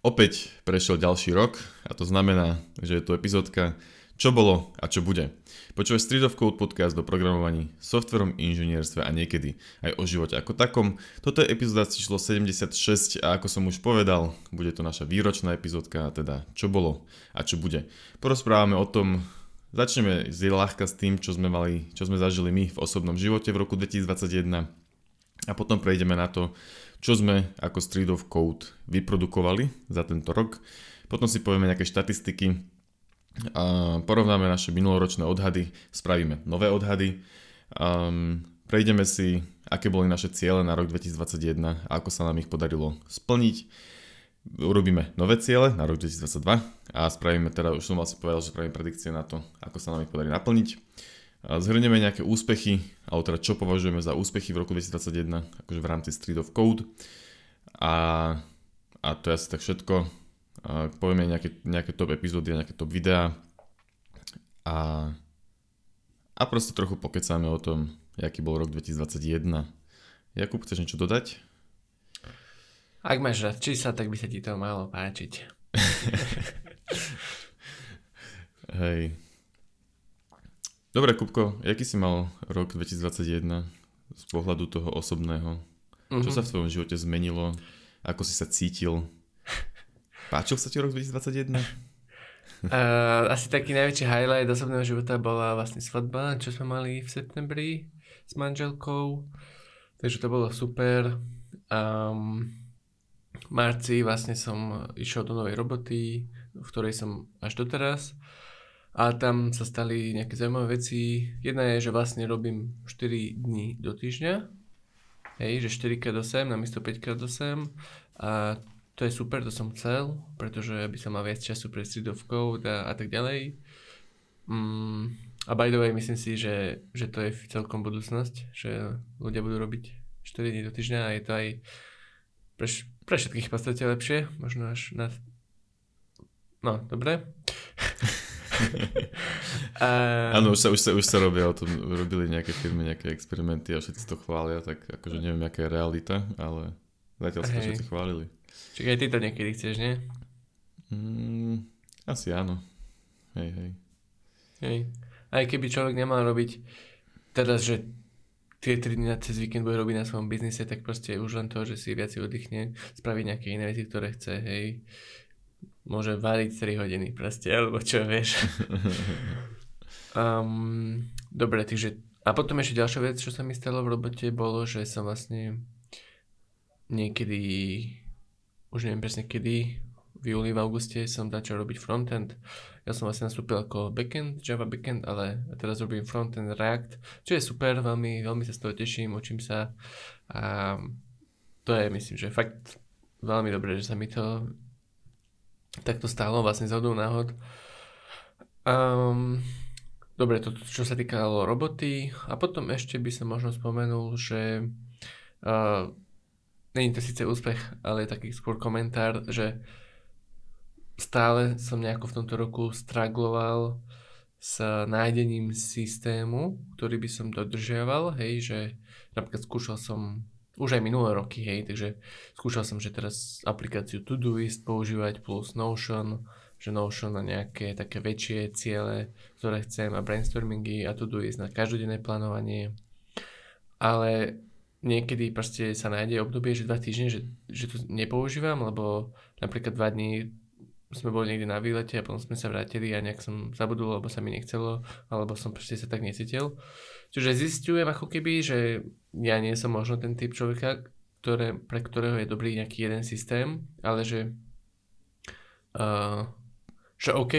Opäť prešiel ďalší rok a to znamená, že je tu epizódka Čo bolo a čo bude. Počúvaj Street of Code podcast do programovaní, softverom, inžinierstve a niekedy aj o živote ako takom. Toto je epizóda číslo 76 a ako som už povedal, bude to naša výročná epizódka, teda čo bolo a čo bude. Porozprávame o tom, začneme z ľahka s tým, čo sme mali, čo sme zažili my v osobnom živote v roku 2021 a potom prejdeme na to, čo sme ako Street of Code vyprodukovali za tento rok. Potom si povieme nejaké štatistiky, a porovnáme naše minuloročné odhady, spravíme nové odhady, um, prejdeme si, aké boli naše ciele na rok 2021 a ako sa nám ich podarilo splniť. Urobíme nové ciele na rok 2022 a spravíme teda, už som vlastne povedal, že spravíme predikcie na to, ako sa nám ich podarí naplniť. Zhrnieme nejaké úspechy, alebo teda čo považujeme za úspechy v roku 2021, akože v rámci Street of Code. A, a to je asi tak všetko. A povieme nejaké, nejaké top epizódy a nejaké top videá. A, a proste trochu pokecáme o tom, aký bol rok 2021. Jakub, chceš niečo dodať? Ak máš rád čísla, tak by sa ti to malo páčiť. Hej. Dobre, Kupko, aký si mal rok 2021 z pohľadu toho osobného? Mm-hmm. Čo mhm. sa v tvojom živote zmenilo? Ako si sa cítil? Páčil sa ti rok 2021? Uh, asi taký najväčší highlight osobného života bola vlastne svadba, čo sme mali v septembri s manželkou. Takže to bolo super. Um, v marci vlastne som išiel do novej roboty, v ktorej som až doteraz. A tam sa stali nejaké zaujímavé veci. Jedna je, že vlastne robím 4 dní do týždňa. Hej, že 4x8 namiesto 5x8. A to je super, to som chcel, pretože by som mal viac času pre Street a, a tak ďalej. Mm, a by the way, myslím si, že, že to je celkom budúcnosť, že ľudia budú robiť 4 dní do týždňa a je to aj pre, pre všetkých v podstate lepšie, možno až na... No, dobre. Áno, už sa, už, sa, už sa robia o tom, robili nejaké firmy, nejaké experimenty a všetci to chvália, tak akože neviem, aká je realita, ale zatiaľ sa to všetci chválili. Čiže aj ty to niekedy chceš, nie? Mm, asi áno. Hej, hej. Hej. Aj keby človek nemal robiť teraz, že tie 3 dny cez víkend bude robiť na svojom biznise, tak proste už len to, že si viac oddychne, spraviť nejaké iné veci, ktoré chce, hej môže variť 3 hodiny proste, alebo čo vieš. um, dobre, takže a potom ešte ďalšia vec, čo sa mi stalo v robote, bolo, že som vlastne niekedy, už neviem presne kedy, v júli, v auguste som začal robiť frontend. Ja som vlastne nastúpil ako backend, Java backend, ale teraz robím frontend React, čo je super, veľmi, veľmi sa z toho teším, učím sa a to je, myslím, že fakt veľmi dobré, že sa mi to tak to stálo vlastne z hodou náhod. Um, dobre, to čo sa týkalo roboty a potom ešte by som možno spomenul, že uh, není to síce úspech, ale taký skôr komentár, že stále som nejako v tomto roku stragloval s nájdením systému, ktorý by som dodržiaval, hej, že napríklad skúšal som už aj minulé roky, hej, takže skúšal som, že teraz aplikáciu Todoist používať plus Notion, že Notion na nejaké také väčšie ciele, ktoré chcem a brainstormingy a Todoist na každodenné plánovanie. Ale niekedy proste sa nájde obdobie, že dva týždne, že, že to nepoužívam, lebo napríklad dva dní sme boli niekde na výlete a potom sme sa vrátili a nejak som zabudol, lebo sa mi nechcelo, alebo som proste sa tak necítil. Čiže zistujem ako keby, že ja nie som možno ten typ človeka, ktoré, pre ktorého je dobrý nejaký jeden systém, ale že, uh, že OK,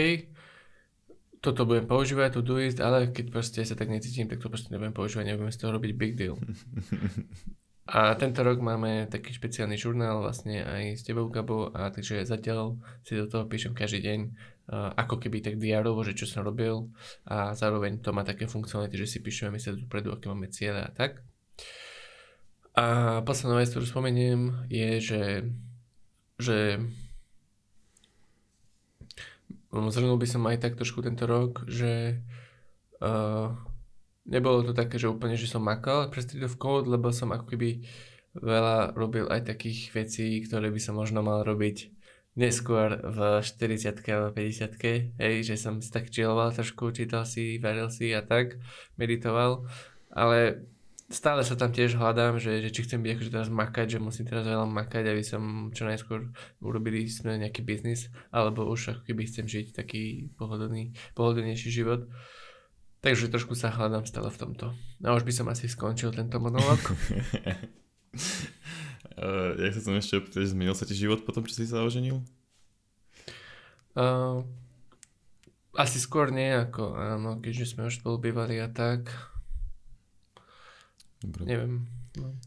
toto budem používať, to do ale keď proste sa tak necítim, tak to proste nebudem používať, nebudem z toho robiť big deal. A tento rok máme taký špeciálny žurnál vlastne aj s tebou, Gabo, a takže zatiaľ si do toho píšem každý deň, ako keby tak diárovo, že čo som robil a zároveň to má také funkcionality, že si píšeme sa dopredu, aké máme cieľe a tak. A posledná vec, ktorú spomeniem, je, že, že zhrnul by som aj tak trošku tento rok, že uh, nebolo to také, že úplne, že som makal pre Street of Code, lebo som ako keby veľa robil aj takých vecí, ktoré by som možno mal robiť neskôr v 40 alebo 50 hej, že som si tak chilloval trošku, čítal si, varil si a tak, meditoval, ale stále sa tam tiež hľadám, že, že či chcem byť akože teraz makať, že musím teraz veľa makať, aby som čo najskôr urobili nejaký biznis, alebo už ako keby chcem žiť taký pohodlný, pohodlnejší život. Takže trošku sa hľadám stále v tomto. A už by som asi skončil tento monolog. Uh, jak sa som ešte opýtať, zmenil sa ti život potom, čo si sa oženil? Uh, asi skôr nie, ako áno, keďže sme už spolu bývali a tak. Dobre. Neviem. No.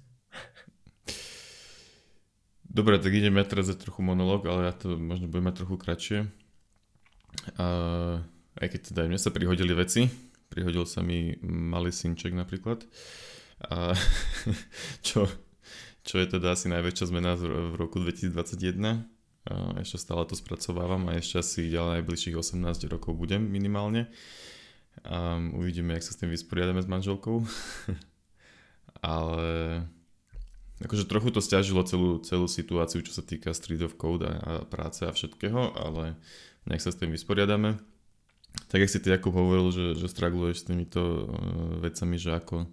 Dobre, tak ideme teraz za trochu monolog, ale ja to možno budem mať trochu kratšie. Uh, aj keď teda mne sa prihodili veci. Prihodil sa mi malý synček napríklad. A čo čo je teda asi najväčšia zmena v roku 2021. Ešte stále to spracovávam a ešte asi ďalej najbližších 18 rokov budem minimálne. A uvidíme, jak sa s tým vysporiadame s manželkou. Ale akože trochu to stiažilo celú, celú situáciu, čo sa týka Street of Code a, a práce a všetkého, ale nech sa s tým vysporiadame. Tak jak si ty Jakub hovoril, že, že straguluješ s týmito uh, vecami, že ako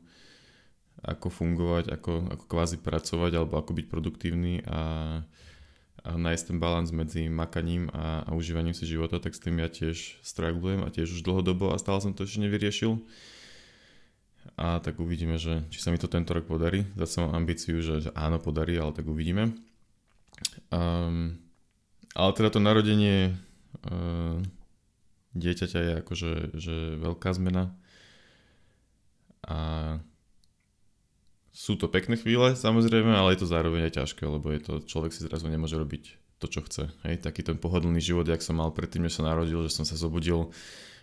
ako fungovať, ako, ako kvázi pracovať alebo ako byť produktívny a, a nájsť ten balans medzi makaním a, a užívaním si života, tak s tým ja tiež stragulujem a tiež už dlhodobo a stále som to ešte nevyriešil. A tak uvidíme, že či sa mi to tento rok podarí. Zase mám ambíciu, že, že áno, podarí, ale tak uvidíme. Um, ale teda to narodenie uh, dieťaťa je akože že veľká zmena. A sú to pekné chvíle, samozrejme, ale je to zároveň aj ťažké, lebo je to, človek si zrazu nemôže robiť to, čo chce. Hej, taký ten pohodlný život, jak som mal predtým, než sa narodil, že som sa zobudil,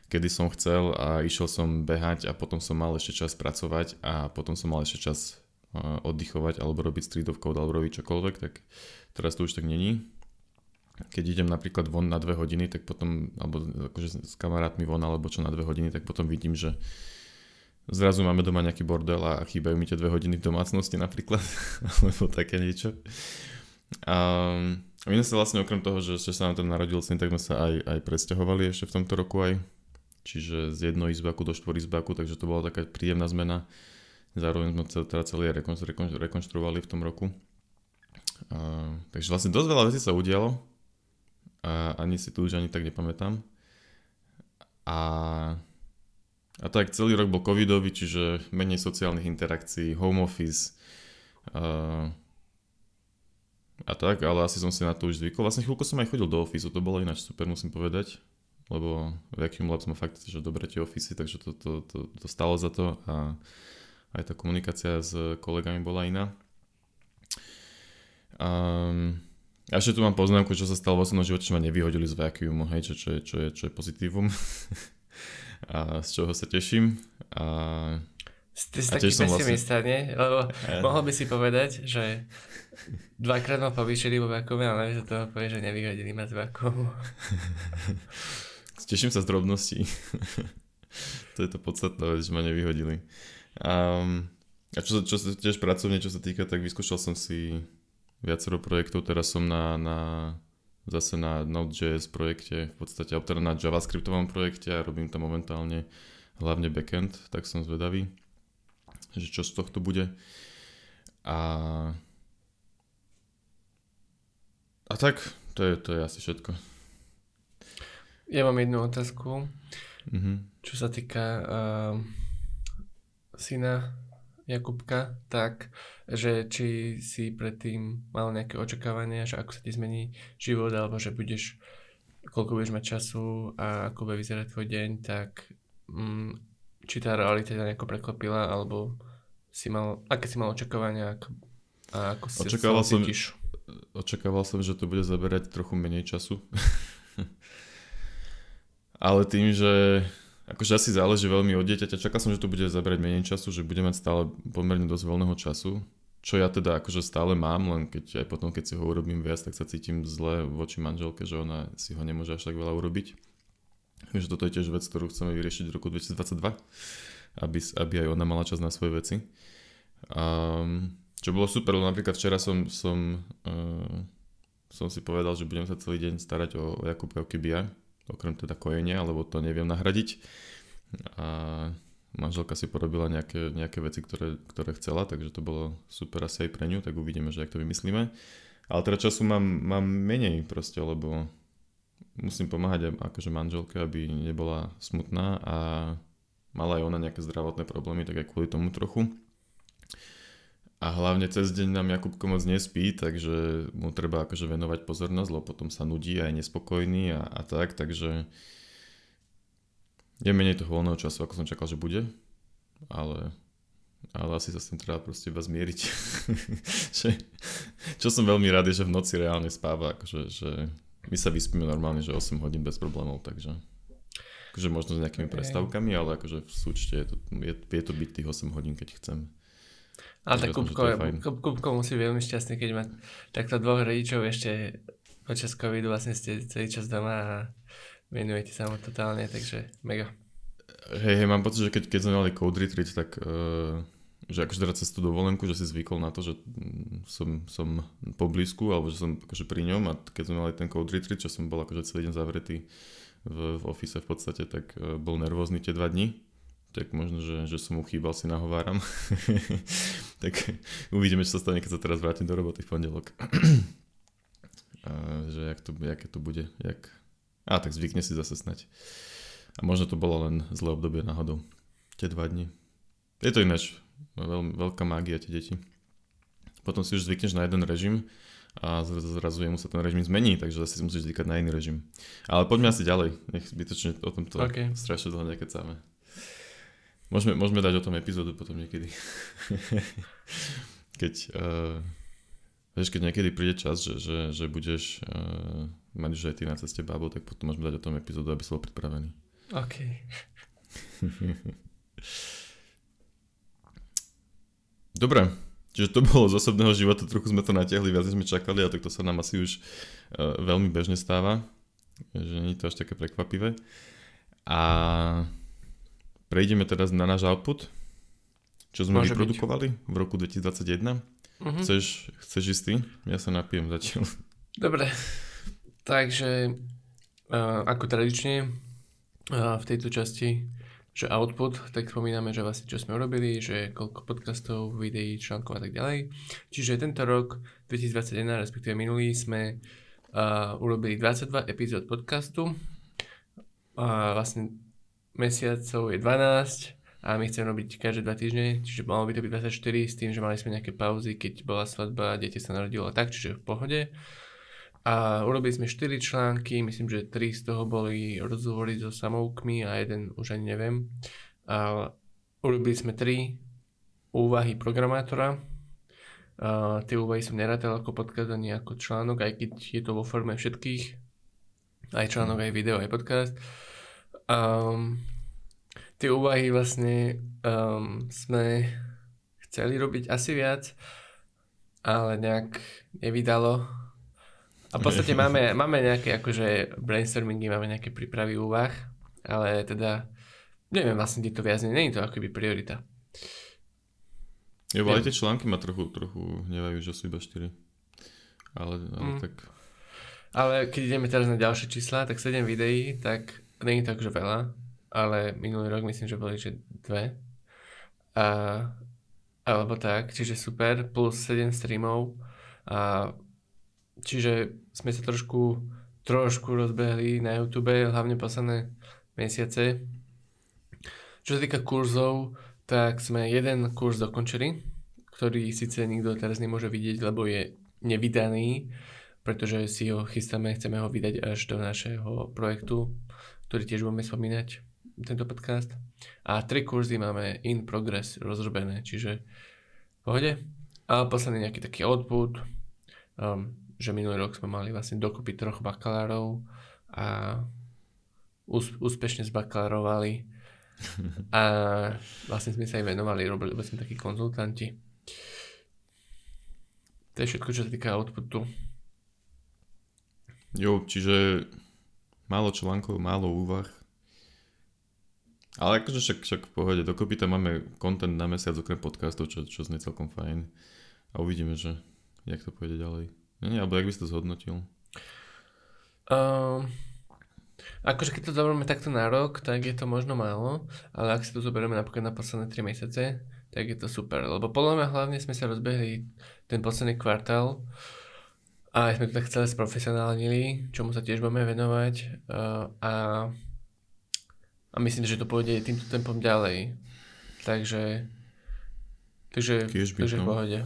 kedy som chcel a išiel som behať a potom som mal ešte čas pracovať a potom som mal ešte čas oddychovať alebo robiť street alebo robiť čokoľvek, tak teraz to už tak není. Keď idem napríklad von na dve hodiny, tak potom, alebo akože s kamarátmi von alebo čo na dve hodiny, tak potom vidím, že zrazu máme doma nejaký bordel a chýbajú mi tie dve hodiny v domácnosti napríklad, alebo také niečo. A my sme sa vlastne okrem toho, že, že sa nám tam narodil syn, tak sme sa aj, aj presťahovali ešte v tomto roku aj. Čiže z jedno izbaku do izbaku, takže to bola taká príjemná zmena. Zároveň sme teda celé rekonštruovali v tom roku. A, takže vlastne dosť veľa vecí sa udialo a ani si tu už ani tak nepamätám. A a tak celý rok bol covidový, čiže menej sociálnych interakcií, home office uh, a tak, ale asi som si na to už zvykol. Vlastne chvíľko som aj chodil do ofisu, to bolo ináč super, musím povedať, lebo Vacuum Labs má fakt, že dobre tie ofisy, takže to, to, to, to stalo za to a aj tá komunikácia s kolegami bola iná. Um, a ešte tu mám poznámku, čo sa stalo vo svojom živote, čo ma nevyhodili z Vacuumu, hej, čo, čo, je, čo, je, čo je pozitívum. a z čoho sa teším. A, Ty si taký pesimista, vlastne... nie? Lebo ja. mohol by si povedať, že dvakrát ma povýšili vo vakuume, ale namiesto toho povie, že nevyhodili ma z vakuumu. Teším sa z drobností. to je to podstatné, že ma nevyhodili. Um, a čo, čo sa tiež pracovne, čo sa týka, tak vyskúšal som si viacero projektov, teraz som na, na zase na Node.js projekte, v podstate, teda na JavaScriptovom projekte a robím tam momentálne hlavne backend, tak som zvedavý, že čo z tohto bude. A, a tak, to je, to je asi všetko. Ja mám jednu otázku, mm-hmm. čo sa týka uh, syna Jakubka, tak, že či si predtým mal nejaké očakávania, že ako sa ti zmení život, alebo že budeš, koľko budeš mať času a ako bude vyzerať tvoj deň, tak mm, či tá realita ťa nejako prekvapila, alebo si mal, aké si mal očakávania a ako si očakával som, Očakával som, že to bude zaberať trochu menej času. Ale tým, že Akože asi záleží veľmi od dieťaťa. Čakal som, že to bude zabrať menej času, že bude mať stále pomerne dosť voľného času. Čo ja teda akože stále mám, len keď aj potom, keď si ho urobím viac, tak sa cítim zle voči manželke, že ona si ho nemôže až tak veľa urobiť. Takže toto je tiež vec, ktorú chceme vyriešiť v roku 2022, aby, aby aj ona mala čas na svoje veci. Um, čo bolo super, lebo napríklad včera som, som uh, som si povedal, že budem sa celý deň starať o, o Jakubka Kibia, okrem teda kojenia, lebo to neviem nahradiť. A manželka si porobila nejaké, nejaké veci, ktoré, ktoré chcela, takže to bolo super asi aj pre ňu, tak uvidíme, že ak to vymyslíme. Ale teda času mám, mám menej proste, lebo musím pomáhať akože manželke, aby nebola smutná a mala aj ona nejaké zdravotné problémy, tak aj kvôli tomu trochu. A hlavne cez deň nám Jakubko moc nespí, takže mu treba akože venovať pozornosť, lebo potom sa nudí a je nespokojný a, a tak, takže je menej toho voľného času, ako som čakal, že bude, ale, ale asi sa s tým treba proste iba zmieriť. čo som veľmi rád je, že v noci reálne spáva, akože, že my sa vyspíme normálne, že 8 hodín bez problémov, takže akože možno s nejakými okay. prestávkami, ale akože v súčte je to, je, je to byť tých 8 hodín, keď chcem. Ale tak Kupko, Kupko musí veľmi šťastný, keď má takto dvoch rodičov ešte počas covidu vlastne ste celý čas doma a venujete sa mu totálne, takže mega. Hej, hej, mám pocit, že keď, keď sme mali Code Retreat, tak uh, že akože teda cez tú dovolenku, že si zvykol na to, že mm, som, som po blízku, alebo že som akože pri ňom a keď sme mali ten Code Retreat, čo som bol akože celý deň zavretý v, v office v podstate, tak uh, bol nervózny tie dva dni tak možno, že, že som mu chýbal, si nahováram. tak uvidíme, čo sa stane, keď sa teraz vrátim do roboty v pondelok. a že jak to, jaké to bude. Jak... A tak zvykne si zase snať. A možno to bolo len zlé obdobie náhodou. Tie dva dni. Je to ináč veľ, veľká mágia tie deti. Potom si už zvykneš na jeden režim a zrazu mu sa ten režim zmení, takže zase si musíš zvykať na iný režim. Ale poďme asi ďalej, nech zbytočne o tomto okay. strašne dlho nekecáme. Môžeme, môžeme dať o tom epizódu potom niekedy. keď, uh, vieš, keď niekedy príde čas, že, že, že budeš uh, mať už aj ty na ceste bábo, tak potom môžeme dať o tom epizódu, aby si bol pripravený. OK. Dobre, čiže to bolo z osobného života, trochu sme to natiahli, viac sme čakali a tak to sa nám asi už uh, veľmi bežne stáva, že nie je to až také prekvapivé. A Prejdeme teraz na náš output, čo sme Môže vyprodukovali byť. v roku 2021. Uh-huh. Chceš, chceš istý? Ja sa napijem zatiaľ. Dobre, takže uh, ako tradične uh, v tejto časti, že output, tak spomíname, že vlastne čo sme urobili, že koľko podcastov, videí, článkov a tak ďalej. Čiže tento rok 2021, respektíve minulý, sme uh, urobili 22 epizód podcastu. Uh, vlastne mesiacov je 12 a my chceme robiť každé dva týždne, čiže malo by to byť 24 s tým, že mali sme nejaké pauzy, keď bola svadba, dieťa sa narodilo a tak, čiže v pohode. A urobili sme 4 články, myslím, že 3 z toho boli rozhovory so samoukmi a jeden už ani neviem. A urobili sme 3 úvahy programátora. A tie úvahy som nerátal ako podcast ani ako článok, aj keď je to vo forme všetkých. Aj článok, aj video, aj podcast. Um, tie úvahy vlastne um, sme chceli robiť asi viac, ale nejak nevydalo. A v podstate máme, máme nejaké akože brainstormingy, máme nejaké prípravy úvah, ale teda neviem vlastne, kde to viazne, nie je to akoby priorita. Jo, ale tie články ma trochu, trochu hnevajú, že sú iba 4. Ale, ale mm. tak... Ale keď ideme teraz na ďalšie čísla, tak 7 videí, tak není to akože veľa, ale minulý rok myslím, že boli že dve. A, alebo tak, čiže super, plus 7 streamov. A, čiže sme sa trošku, trošku rozbehli na YouTube, hlavne posledné mesiace. Čo sa týka kurzov, tak sme jeden kurz dokončili, ktorý síce nikto teraz nemôže vidieť, lebo je nevydaný, pretože si ho chystáme, chceme ho vydať až do našeho projektu ktorý tiež budeme spomínať tento podcast. A tri kurzy máme in progress rozrobené, čiže v pohode. A posledný nejaký taký output, um, že minulý rok sme mali vlastne dokopy troch bakalárov a ús- úspešne zbakalárovali a vlastne sme sa aj venovali, robili sme takí konzultanti. To je všetko, čo sa týka outputu. Jo, čiže málo článkov, málo úvah. Ale akože však, však v pohode, dokopy tam máme content na mesiac okrem podcastov, čo, čo znie celkom fajn. A uvidíme, že jak to pôjde ďalej. Nie, alebo jak by si to zhodnotil? Um, akože keď to zoberieme takto na rok, tak je to možno málo, ale ak si to zoberieme napríklad na posledné 3 mesiace, tak je to super. Lebo podľa mňa hlavne sme sa rozbehli ten posledný kvartál a sme to tak celé sprofesionálnili, čomu sa tiež budeme venovať uh, a, a myslím, že to pôjde týmto tempom ďalej. Takže takže, by, takže no. pohode.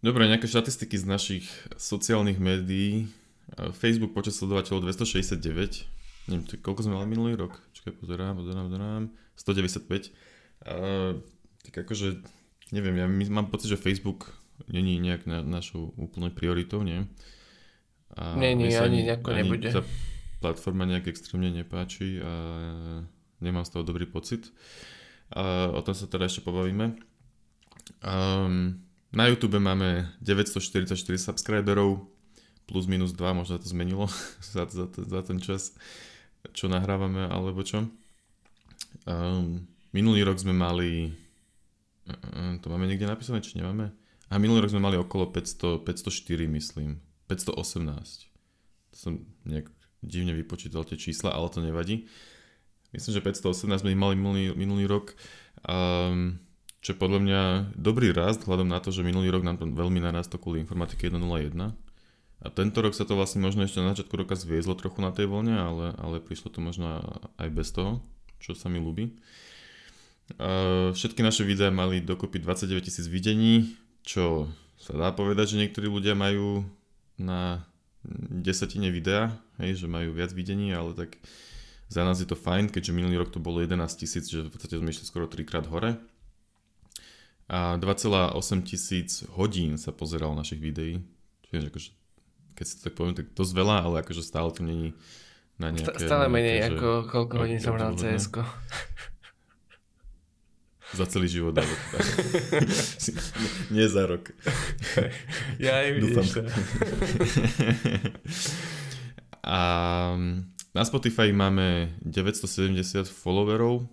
Dobre, nejaké štatistiky z našich sociálnych médií. E, Facebook počet sledovateľov 269. Neviem, to- koľko sme mali minulý rok? Čakaj, pozerám, pozerám, pozerám. 195. Uh, tak akože, neviem, ja mám pocit, že Facebook není nejak na, našou úplne prioritou, nie? A Nie, nie, ani nejako nebude. Tá platforma nejak extrémne nepáči a nemám z toho dobrý pocit. A o tom sa teda ešte pobavíme. Um, na YouTube máme 944 subscriberov, plus minus 2, možno to zmenilo za, za, za ten čas, čo nahrávame, alebo čo. Um, minulý rok sme mali, uh, to máme niekde napísané, či nemáme? A minulý rok sme mali okolo 500, 504, myslím. 518. To som nejak divne vypočítal tie čísla, ale to nevadí. Myslím, že 518 sme ich mali minulý, minulý rok. Um, čo je podľa mňa dobrý rast, vzhľadom na to, že minulý rok nám veľmi narastlo kvôli informatike 1.01. A tento rok sa to vlastne možno ešte na začiatku roka zviezlo trochu na tej vlne, ale, ale prišlo to možno aj bez toho, čo sa mi ľúbi. Uh, všetky naše videá mali dokopy 29 tisíc videní, čo sa dá povedať, že niektorí ľudia majú na desatine videa, hej, že majú viac videní, ale tak za nás je to fajn, keďže minulý rok to bolo 11 tisíc, že v podstate sme išli skoro 3 krát hore. A 2,8 tisíc hodín sa pozeral našich videí. Čiže akože, keď si to tak poviem, tak dosť veľa, ale akože stále to není na nejaké... Stále menej že- ako koľko hodín som hral cs Za celý život, ale teda. Nie za rok. Ja aj vidíš to. A na Spotify máme 970 followerov.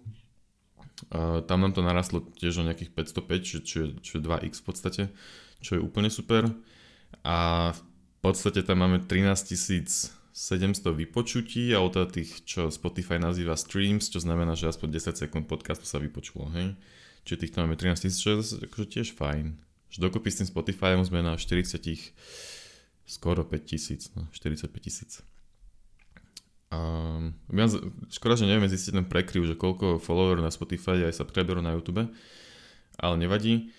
A tam nám to narastlo tiež o nejakých 505, čo, čo, je, čo je 2x v podstate, čo je úplne super. A v podstate tam máme 13 700 vypočutí a od tých, čo Spotify nazýva streams, čo znamená, že aspoň 10 sekúnd podcastu sa vypočulo, hej. Čiže týchto máme 13 000, čo je akože tiež fajn. Že dokopy s tým Spotifyom sme na 40 skoro 5 tisíc, no 45 tisíc. Um, škoda, že nevieme zistiť ten prekryv, že koľko followerov na Spotify aj subscriberov na YouTube, ale nevadí.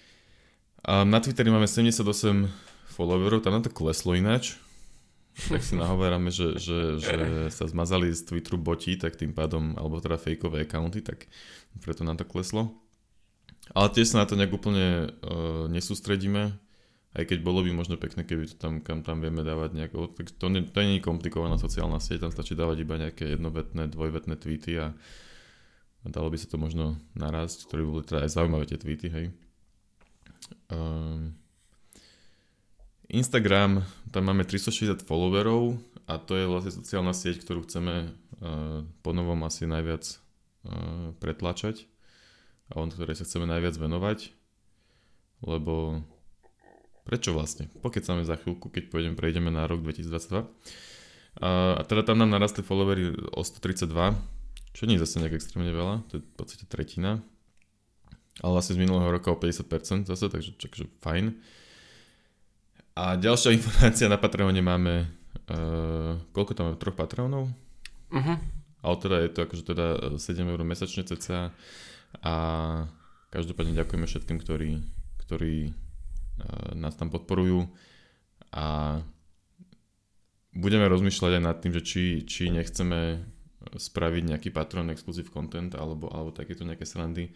Um, na Twitteri máme 78 followerov, tam nám to kleslo ináč. Tak si nahovárame, že, že, že sa zmazali z Twitteru boti, tak tým pádom, alebo teda fejkové accounty, tak preto nám to kleslo. Ale tiež sa na to nejak úplne uh, nesústredíme, aj keď bolo by možno pekné, keby to tam, kam tam vieme dávať nejako, tak to, nie, to nie je komplikovaná sociálna sieť, tam stačí dávať iba nejaké jednovetné, dvojvetné tweety a dalo by sa to možno narásť, ktoré boli teda aj zaujímavé tie tweety, hej. Um, Instagram, tam máme 360 followerov a to je vlastne sociálna sieť, ktorú chceme uh, ponovom asi najviac uh, pretlačať a on ktorej sa chceme najviac venovať, lebo prečo vlastne? Pokecáme za chvíľku, keď pôjdeme, prejdeme na rok 2022. A, a teda tam nám narastli followery o 132, čo nie je zase nejak extrémne veľa, to je v podstate tretina. Ale vlastne z minulého roka o 50% zase, takže, takže fajn. A ďalšia informácia na Patreone máme, uh, koľko tam máme, troch Patreonov? Mhm. Ale teda je to akože teda 7 eur mesačne cca a každopádne ďakujeme všetkým, ktorí, ktorí uh, nás tam podporujú a budeme rozmýšľať aj nad tým, že či, či nechceme spraviť nejaký Patreon exclusive content alebo, alebo takéto nejaké srandy,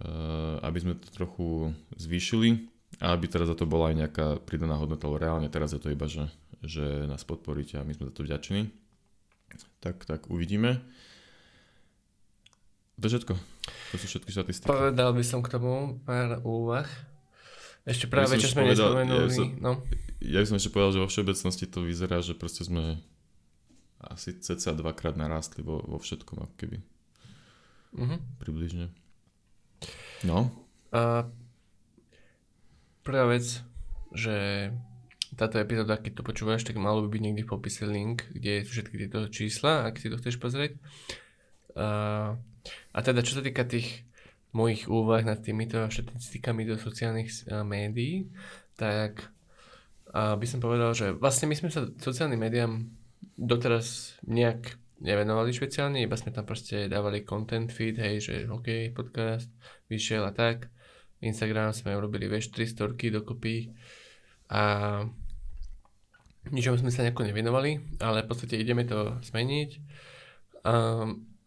uh, aby sme to trochu zvýšili a aby teraz za to bola aj nejaká pridaná hodnota, lebo reálne teraz je to iba, že, že nás podporíte a my sme za to vďační. Tak, tak uvidíme. To je všetko. To sú všetky štatistiky. Povedal by som k tomu pár úvah. Ešte práve, som čo sme povedal- nespomenuli. ja som- No. Ja by som ešte povedal, že vo všeobecnosti to vyzerá, že proste sme asi cca dvakrát narástli vo, vo všetkom, ako keby Mhm. približne. No, A prvá vec, že táto epizóda, keď to počúvaš, tak malo by byť niekde v popise link, kde sú všetky tieto čísla, ak si to chceš pozrieť. A, a teda, čo sa týka tých mojich úvah nad týmito štatistikami do sociálnych médií, tak a by som povedal, že vlastne my sme sa sociálnym médiám doteraz nejak nevenovali špeciálne, iba sme tam proste dávali content feed, hej, že OK, podcast vyšiel a tak. Instagram sme urobili, vieš, 3 storky dokopy a ničomu sme sa nejako nevenovali, ale v podstate ideme to zmeniť a,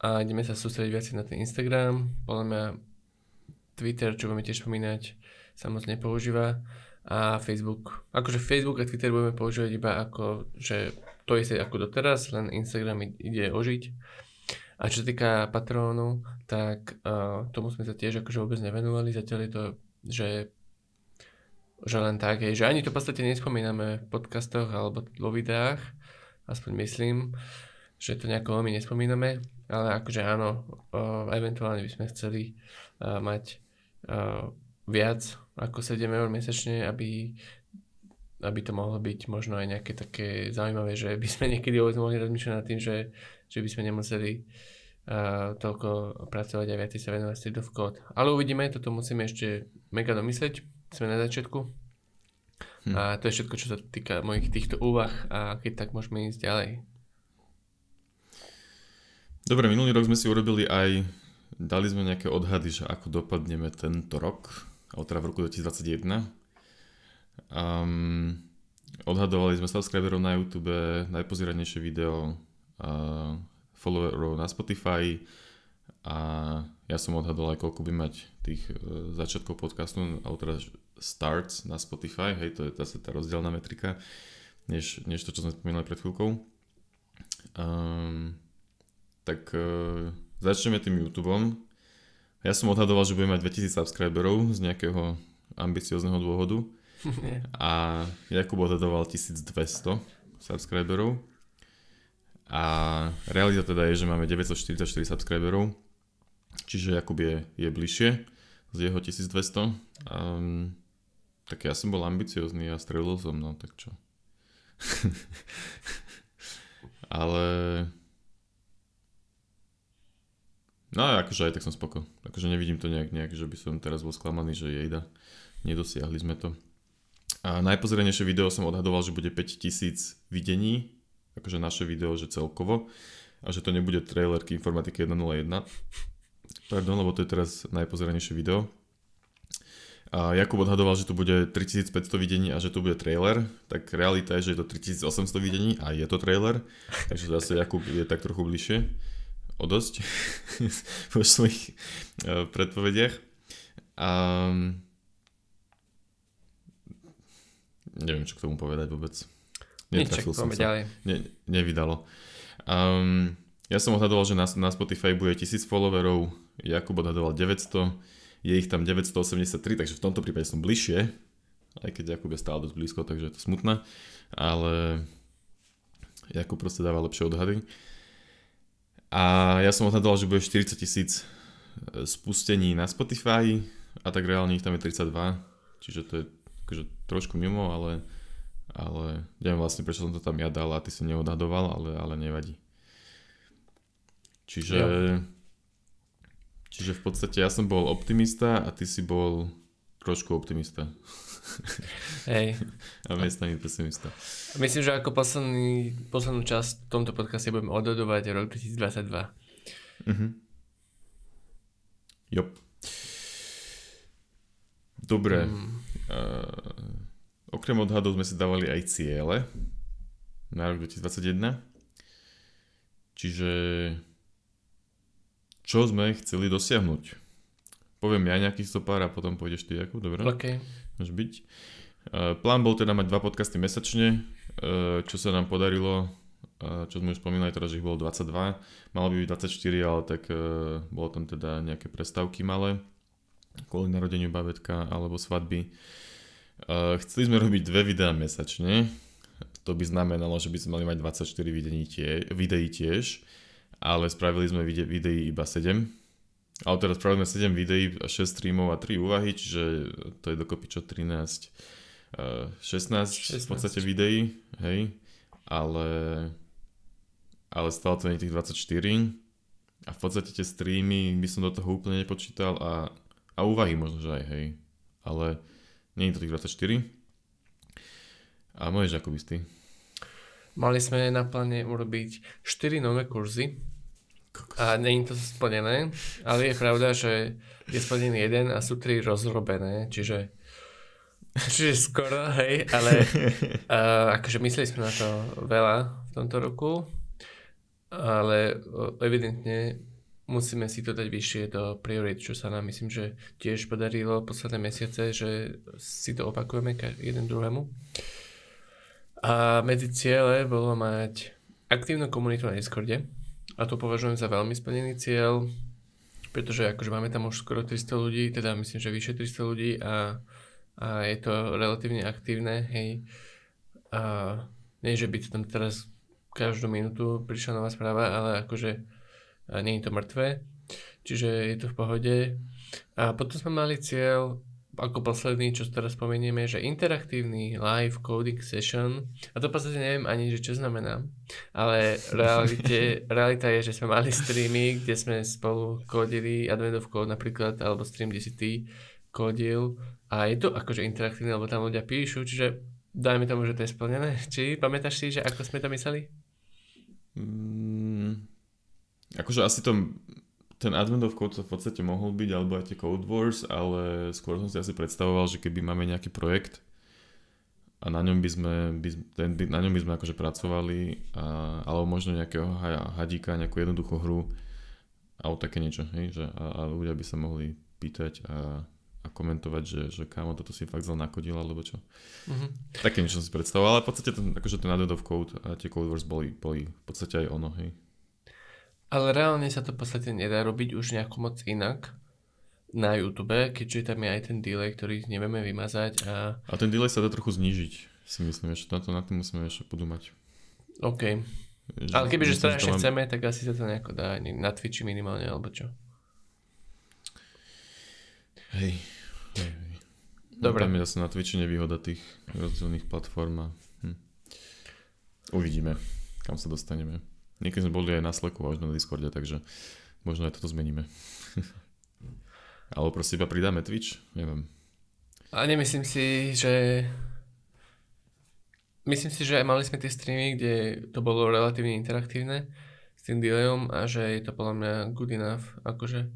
a ideme sa sústrediť viac na ten Instagram. Podľa mňa Twitter, čo budeme tiež spomínať, sa moc nepoužíva a Facebook. Akože Facebook a Twitter budeme používať iba ako, že to je ako doteraz, len Instagram ide ožiť. A čo sa týka patrónu, tak uh, tomu sme sa tiež akože vôbec nevenovali. Zatiaľ je to, že, že len tak, je, že ani to v podstate nespomíname v podcastoch alebo vo videách, aspoň myslím, že to nejako veľmi nespomíname, ale akože áno, uh, eventuálne by sme chceli uh, mať uh, viac ako 7 eur mesačne, aby, aby to mohlo byť možno aj nejaké také zaujímavé, že by sme niekedy mohli rozmýšľať nad tým, že, že by sme nemuseli uh, toľko pracovať a viac sa venovať state of code. Ale uvidíme, toto musíme ešte mega domysleť, sme na začiatku. Hm. A to je všetko, čo sa týka mojich týchto úvah a keď tak môžeme ísť ďalej. Dobre, minulý rok sme si urobili aj, dali sme nejaké odhady, že ako dopadneme tento rok alebo teda v roku 2021. Um, odhadovali sme subscriberov na YouTube, najpoziranejšie video, uh, followerov na Spotify a ja som odhadoval aj koľko by mať tých uh, začiatkov podcastu, alebo teda starts na Spotify, hej, to je zase tá rozdielna metrika, než, než to, čo sme spomínali pred chvíľkou. Um, tak uh, začneme tým YouTubeom. Ja som odhadoval, že budem mať 2000 subscriberov z nejakého ambiciozného dôvodu. A Jakub odhadoval 1200 subscriberov. A realita teda je, že máme 944 subscriberov. Čiže Jakub je, je bližšie z jeho 1200. Um, tak ja som bol ambiciozný a strelil som, no tak čo. Ale No akože aj tak som spoko. Akože nevidím to nejak, nejak že by som teraz bol sklamaný, že jejda, nedosiahli sme to. A najpozerenejšie video som odhadoval, že bude 5000 videní, akože naše video, že celkovo. A že to nebude trailer k informatike 101. Pardon, lebo to je teraz najpozerenejšie video. A Jakub odhadoval, že tu bude 3500 videní a že tu bude trailer, tak realita je, že je to 3800 videní a je to trailer, takže zase Jakub je tak trochu bližšie o dosť vo svojich uh, predpovediach. A neviem, čo k tomu povedať vôbec. Netrafil som sa. Ďalej. Ne, nevydalo. Um, ja som odhadoval, že na, na Spotify bude 1000 followerov, Jakub odhadoval 900, je ich tam 983, takže v tomto prípade som bližšie, aj keď Jakub je stále dosť blízko, takže je to smutné, ale Jakub proste dáva lepšie odhady. A ja som odhadoval, že bude 40 tisíc e, spustení na Spotify a tak reálne ich tam je 32, čiže to je akože trošku mimo, ale, ale neviem vlastne prečo som to tam ja dal a ty si neodhadoval, ale, ale nevadí. Čiže, ja. čiže v podstate ja som bol optimista a ty si bol trošku optimista. Hej. A miestami pesimista. Myslím, že ako posledný, poslednú časť v tomto podcaste budeme odhadovať rok 2022. Mhm. Jop. Dobre. Mm. Uh, okrem odhadov sme si dávali aj ciele na rok 2021. Čiže čo sme chceli dosiahnuť? Poviem ja nejakých stopár a potom pôjdeš ty, ako dobre? OK. Môže byť. Uh, plán bol teda mať dva podcasty mesačne, uh, čo sa nám podarilo, uh, čo sme už spomínali, teraz, že ich bolo 22, malo by byť 24, ale tak bolo tam teda nejaké prestávky malé, kvôli narodeniu babetka alebo svadby. Chceli sme robiť dve videá mesačne, to by znamenalo, že by sme mali mať 24 videí, tie, videí tiež, ale spravili sme vide, videí iba 7, ale teraz spravili sme 7 videí, 6 streamov a 3 úvahy, čiže to je dokopy čo 13 uh, 16, 16 v podstate videí, hej, ale, ale stále to nie tých 24 a v podstate tie streamy by som do toho úplne nepočítal a, a úvahy možno, že aj, hej, ale nie je to tých 24. A môžeš ako ty? Mali sme na pláne urobiť 4 nové kurzy a je to splnené, ale je pravda, že je splnený jeden a sú tri rozrobené, čiže Čiže skoro, hej, ale uh, akože mysleli sme na to veľa v tomto roku, ale uh, evidentne musíme si to dať vyššie do priorit, čo sa nám myslím, že tiež podarilo posledné mesiace, že si to opakujeme jeden druhému. A medzi ciele bolo mať aktívnu komunitu na Discorde a to považujem za veľmi splnený cieľ, pretože akože máme tam už skoro 300 ľudí, teda myslím, že vyše 300 ľudí a, a je to relatívne aktívne, hej. A nie, že by to tam teraz každú minútu prišla nová správa, ale akože nie je to mŕtve, čiže je to v pohode. A potom sme mali cieľ ako posledný, čo teraz spomenieme, že interaktívny live coding session, a to v podstate neviem ani, že čo znamená, ale realite, realita je, že sme mali streamy, kde sme spolu kodili Advent of Code napríklad, alebo stream, kde si ty kodil a je to akože interaktívne, lebo tam ľudia píšu, čiže dajme tomu, že to je splnené. Či pamätáš si, že ako sme to mysleli? Akože asi to ten Advent of Code v podstate mohol byť, alebo aj tie Code Wars, ale skôr som si asi predstavoval, že keby máme nejaký projekt a na ňom by sme, by, ten, by, na ňom by sme akože pracovali, a, alebo možno nejakého hadíka, nejakú jednoduchú hru, alebo také niečo, hej, že a, a ľudia by sa mohli pýtať a, a komentovať, že, že kámo, toto si fakt zle nakodil, alebo čo. Mm-hmm. Také niečo som si predstavoval, ale v podstate ten, akože ten Advent of Code a tie Code Wars boli, boli v podstate aj ono, hej. Ale reálne sa to v podstate nedá robiť už nejako moc inak na YouTube, keďže tam je aj ten delay, ktorý nevieme vymazať. A, a ten delay sa dá trochu znížiť, si myslím, že na to, na to musíme ešte podumať. OK. Že, Ale kebyže strašne mám... chceme, tak asi sa to nejako dá na Twitchi minimálne, alebo čo. Hej. hej, hej. Dobre. Tam je zase na Twitchi nevýhoda tých rozdielných platform a hm. uvidíme, kam sa dostaneme. Niekedy sme boli aj na Slacku a na Discorde, takže možno aj toto zmeníme. Alebo proste iba pridáme Twitch, neviem. A nemyslím si, že... Myslím si, že mali sme tie streamy, kde to bolo relatívne interaktívne s tým delayom a že je to podľa mňa good enough. Akože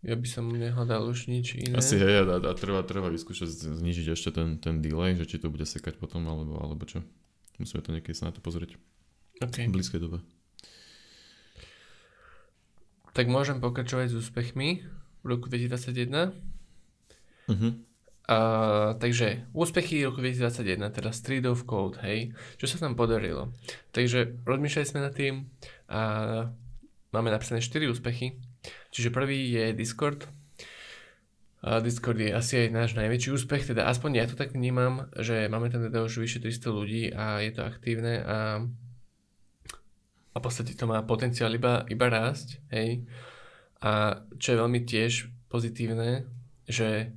ja by som nehľadal už nič iné. Asi hej, a, a treba, treba vyskúšať znižiť ešte ten, ten delay, že či to bude sekať potom, alebo, alebo čo. Musíme to niekedy sa na to pozrieť. Okay. V blízkej dobe. Tak môžem pokračovať s úspechmi v roku 2021. Uh-huh. A, takže úspechy roku 2021, teda Street of Code, hej, čo sa tam podarilo. Takže rozmýšľali sme nad tým a máme napísané 4 úspechy. Čiže prvý je Discord. A Discord je asi aj náš najväčší úspech, teda aspoň ja to tak vnímam, že máme tam teda už vyše 300 ľudí a je to aktívne a a v podstate to má potenciál iba, iba rásť, hej. A čo je veľmi tiež pozitívne, že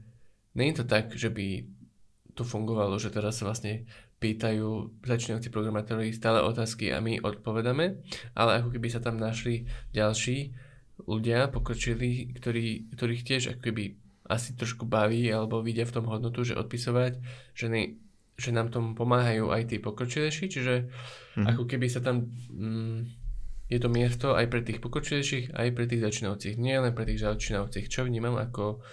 nie je to tak, že by to fungovalo, že teraz sa vlastne pýtajú začínajúci programátori stále otázky a my odpovedáme, ale ako keby sa tam našli ďalší ľudia, pokročili, ktorí, ktorých tiež ako keby asi trošku baví alebo vidia v tom hodnotu, že odpisovať, že, ne, že nám tomu pomáhajú aj tí pokročilejší, čiže mm-hmm. ako keby sa tam mm, je to miesto aj pre tých pokročilejších, aj pre tých začínajúcich, nie len pre tých začínajúcich, čo vnímam ako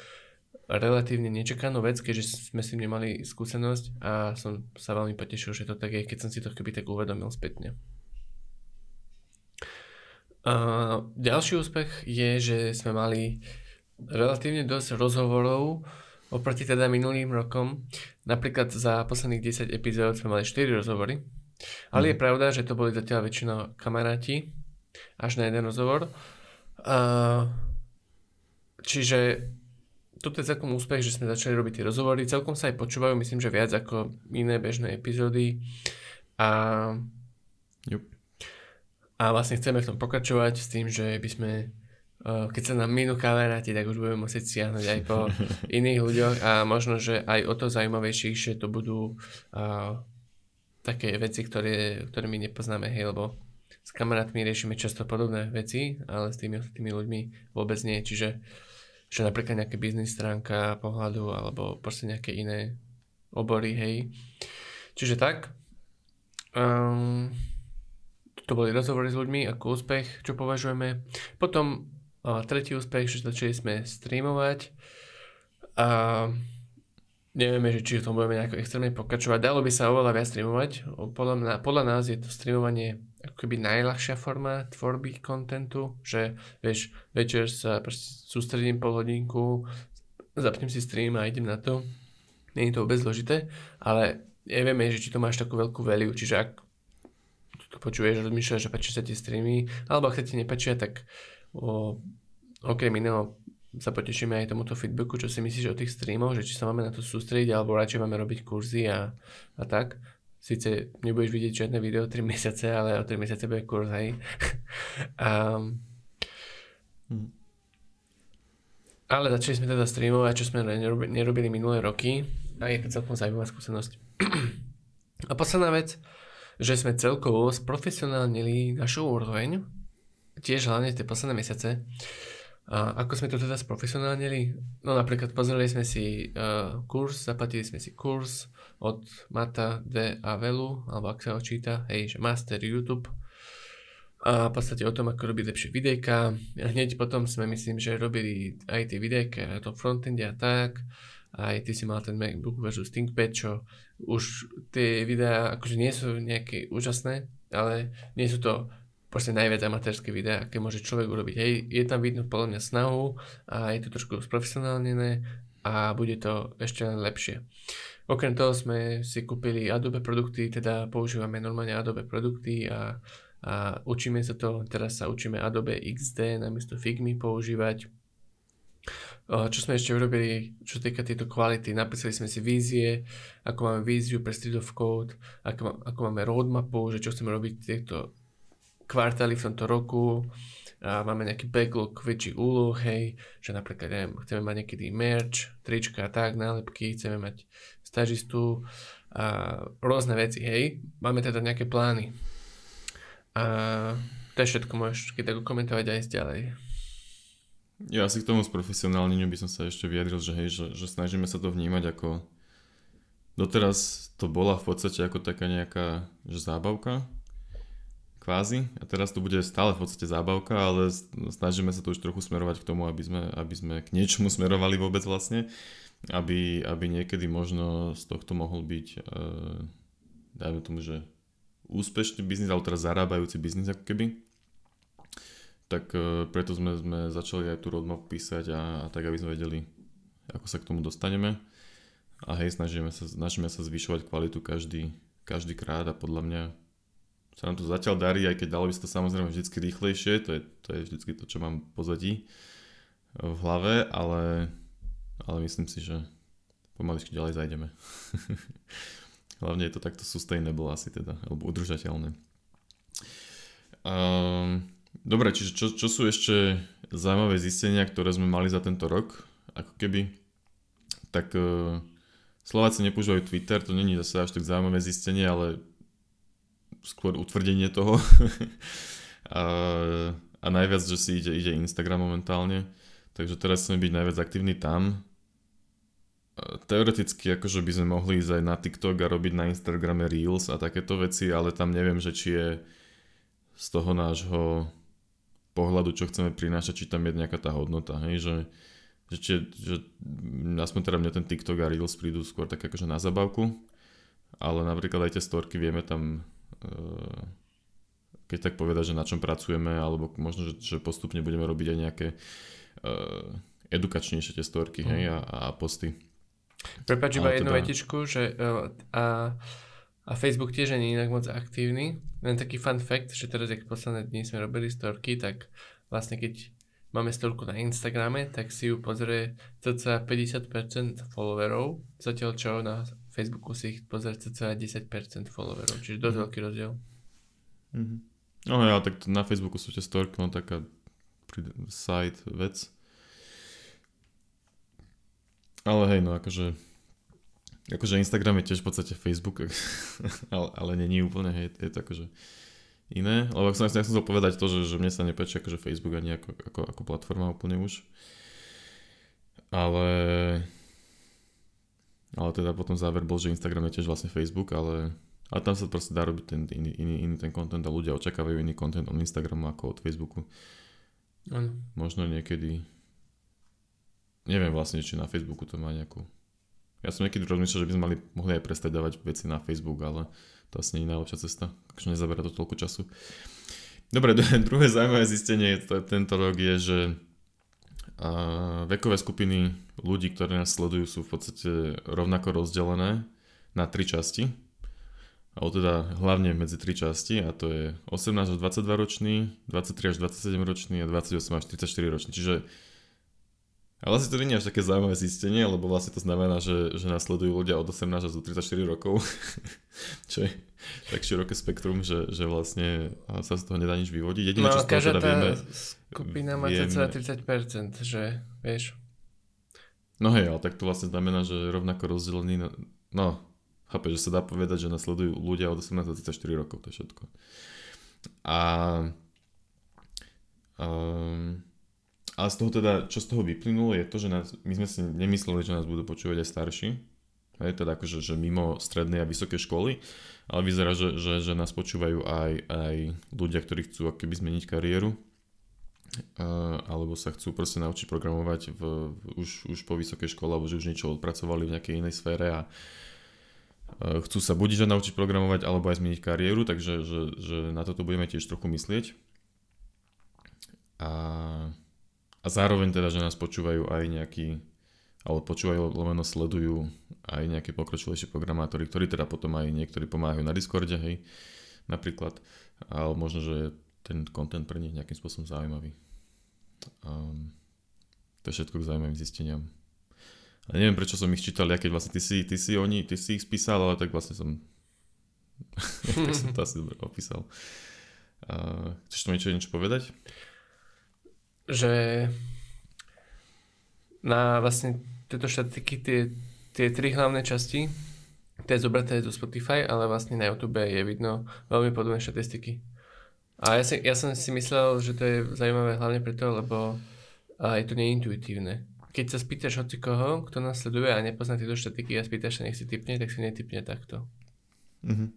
relatívne nečakanú vec, keďže sme s tým nemali skúsenosť a som sa veľmi potešil, že to tak je, keď som si to keby tak uvedomil spätne. Uh, ďalší úspech je, že sme mali relatívne dosť rozhovorov oproti teda minulým rokom. Napríklad za posledných 10 epizód sme mali 4 rozhovory. Ale je mhm. pravda, že to boli zatiaľ väčšinou kamaráti, až na jeden rozhovor. Uh, čiže toto je celkom úspech, že sme začali robiť tie rozhovory. Celkom sa aj počúvajú, myslím, že viac ako iné bežné epizódy. A, yep. a vlastne chceme v tom pokračovať s tým, že by sme keď sa nám minú kamaráti, tak už budeme musieť siahnuť aj po iných ľuďoch a možno, že aj o to zaujímavejšie, že to budú uh, také veci, ktoré, ktoré my nepoznáme, hej, lebo s kamarátmi riešime často podobné veci, ale s tými ostatnými ľuďmi vôbec nie. Čiže že napríklad nejaké biznis stránka pohľadu alebo proste nejaké iné obory, hej. Čiže tak. Um, to boli rozhovory s ľuďmi ako úspech, čo považujeme. Potom a tretí úspech, že začali sme streamovať a nevieme, že či v tom budeme nejako extrémne pokračovať. Dalo by sa oveľa viac streamovať. Podľa, podľa nás je to streamovanie ako keby najľahšia forma tvorby kontentu, že vieš, večer sa sústredím pol hodinku, zapnem si stream a idem na to. Není to vôbec zložité, ale nevieme, že či to máš takú veľkú value, čiže ak to počuješ, rozmýšľaš, že páči sa ti streamy, alebo ak sa ti nepačia, tak o, okrem iného sa potešíme aj tomuto feedbacku, čo si myslíš o tých streamoch, že či sa máme na to sústrediť, alebo radšej máme robiť kurzy a, a tak. Sice nebudeš vidieť žiadne video 3 mesiace, ale o 3 mesiace bude kurz, hej. um. Ale začali sme teda streamovať, čo sme nerobili, nerobili minulé roky a je to celkom zaujímavá skúsenosť. a posledná vec, že sme celkovo sprofesionálnili našu úroveň tiež hlavne tie posledné mesiace. A ako sme to teda sprofesionálnili? No napríklad pozreli sme si uh, kurz, zaplatili sme si kurz od Mata D. Avelu, alebo ak sa ho hej, že Master YouTube. A v podstate o tom, ako robiť lepšie videjka. Hneď potom sme, myslím, že robili aj tie videjka, aj to frontende a tak. Aj ty si mal ten MacBook versus ThinkPad, čo už tie videá akože nie sú nejaké úžasné, ale nie sú to proste najviac amatérske videá, aké môže človek urobiť. Hej, je tam vidno podľa mňa snahu a je to trošku sprofesionálnené a bude to ešte len lepšie. Okrem toho sme si kúpili Adobe produkty, teda používame normálne Adobe produkty a, a učíme sa to, teraz sa učíme Adobe XD namiesto Figmy používať. Čo sme ešte urobili, čo týka tejto kvality, napísali sme si vízie, ako máme víziu pre Street of Code, ako, ako máme roadmapu, že čo chceme robiť týchto kvartály v tomto roku a máme nejaký backlog väčších úloh, hej, že napríklad neviem, chceme mať niekedy merch, trička tak, nálepky, chceme mať stažistu a rôzne veci, hej. Máme teda nejaké plány. A to je všetko, môžeš keď tak komentovať aj ďalej. Ja si k tomu z profesionálneniu by som sa ešte vyjadril, že hej, že, že snažíme sa to vnímať ako doteraz to bola v podstate ako taká nejaká že zábavka, kvázi. A teraz to bude stále v podstate zábavka, ale snažíme sa to už trochu smerovať k tomu, aby sme, aby sme k niečomu smerovali vôbec vlastne. Aby, aby niekedy možno z tohto mohol byť, e, dajme tomu, že úspešný biznis, alebo teraz zarábajúci biznis ako keby. Tak e, preto sme, sme začali aj tú roadmap písať a, a tak, aby sme vedeli, ako sa k tomu dostaneme. A hej, snažíme sa, snažíme sa zvyšovať kvalitu každý, každý krát a podľa mňa sa nám to zatiaľ darí, aj keď dalo by sa to samozrejme vždy rýchlejšie, to je, to je vždy to, čo mám pozadí v hlave, ale, ale myslím si, že pomaličky ďalej zajdeme. Hlavne je to takto sustainable asi teda, alebo udržateľné. Um, dobre, čiže čo, čo sú ešte zaujímavé zistenia, ktoré sme mali za tento rok, ako keby, tak uh, Slováci nepoužívajú Twitter, to není zase až tak zaujímavé zistenie, ale skôr utvrdenie toho. a, a najviac, že si ide, ide Instagram momentálne. Takže teraz chceme byť najviac aktívni tam. Teoreticky akože by sme mohli ísť aj na TikTok a robiť na Instagrame Reels a takéto veci, ale tam neviem, že či je z toho nášho pohľadu, čo chceme prinášať, či tam je nejaká tá hodnota, hej, že, že, či, že aspoň teda mne ten TikTok a Reels prídu skôr tak akože na zabavku, ale napríklad aj tie storky vieme tam keď tak povedať, že na čom pracujeme, alebo možno, že, že postupne budeme robiť aj nejaké uh, edukačnejšie tie storky, mm. hej, a, a posty. Prepač iba jednu teda... vetičku, že uh, a, a Facebook tiež nie je inak moc aktívny. Len taký fun fact, že teraz, jak posledné dni sme robili storky, tak vlastne keď máme storku na Instagrame, tak si ju pozrie cca 50% followerov, zatiaľ čo na Facebooku si ich pozrie cca 10% followerov, čiže dosť mm. veľký rozdiel. Mm-hmm. No ja, tak na Facebooku sú tie storky, no taká side vec. Ale hej, no akože akože Instagram je tiež v podstate Facebook, ale, ale není úplne, hej, je to akože iné, lebo som, ja som chcel povedať to, že, že mne sa nepečie akože Facebook ani ako, ako, ako platforma úplne už. Ale ale teda potom záver bol, že Instagram je tiež vlastne Facebook, ale, ale tam sa proste dá robiť ten iný, iný, iný ten content a ľudia očakávajú iný content od Instagramu ako od Facebooku. Ano. Možno niekedy neviem vlastne, či na Facebooku to má nejakú ja som niekedy rozmýšľal, že by sme mali, mohli aj prestať dávať veci na Facebook, ale to asi nie je najlepšia cesta, takže nezabera to toľko času. Dobre, druhé zaujímavé zistenie tento rok je, že vekové skupiny ľudí, ktoré nás sledujú, sú v podstate rovnako rozdelené na tri časti. Ale teda hlavne medzi tri časti a to je 18 až 22 ročný, 23 až 27 ročný a 28 až 34 ročný. Čiže ale asi to nie je až také zaujímavé zistenie, lebo vlastne to znamená, že, že nasledujú ľudia od 18 až do 34 rokov, čo je tak široké spektrum, že, že vlastne sa z toho nedá nič vyvodiť. Jediné, no, čo toho teda vieme... skupina má vieme... 30%, že vieš. No hej, ale tak to vlastne znamená, že rovnako rozdelený, na... no, chápe, že sa dá povedať, že nasledujú ľudia od 18 do 34 rokov, to je všetko. A um, ale z toho teda, čo z toho vyplynulo, je to, že nás, my sme si nemysleli, že nás budú počúvať aj starší. Hej, teda akože, že mimo strednej a vysoké školy, ale vyzerá, že, že, že nás počúvajú aj, aj ľudia, ktorí chcú akoby zmeniť kariéru, alebo sa chcú proste naučiť programovať v, už, už po vysokej škole, alebo že už niečo odpracovali v nejakej inej sfére a chcú sa že naučiť programovať, alebo aj zmeniť kariéru, takže že, že na toto budeme tiež trochu myslieť. A a zároveň teda, že nás počúvajú aj nejakí, alebo počúvajú, lomeno sledujú aj nejakí pokročilejší programátori, ktorí teda potom aj niektorí pomáhajú na Discorde, hej, napríklad. Ale možno, že ten content pre nich nejakým spôsobom zaujímavý. Um, to je všetko k zaujímavým zisteniam. A neviem, prečo som ich čítal, ja keď vlastne ty si, ty si, oni, ty si ich spísal, ale tak vlastne som, tak som to asi opísal. Uh, chceš to niečo, niečo povedať? Že na vlastne tieto štatistiky, tie, tie tri hlavné časti, to zobraté zo Spotify, ale vlastne na YouTube je vidno veľmi podobné štatistiky. A ja, si, ja som si myslel, že to je zaujímavé hlavne preto, lebo je to neintuitívne. Keď sa spýtaš hoci koho, kto nás sleduje a nepozná tieto štatistiky a spýtaš sa, nech si typne, tak si netypne takto. Mm-hmm.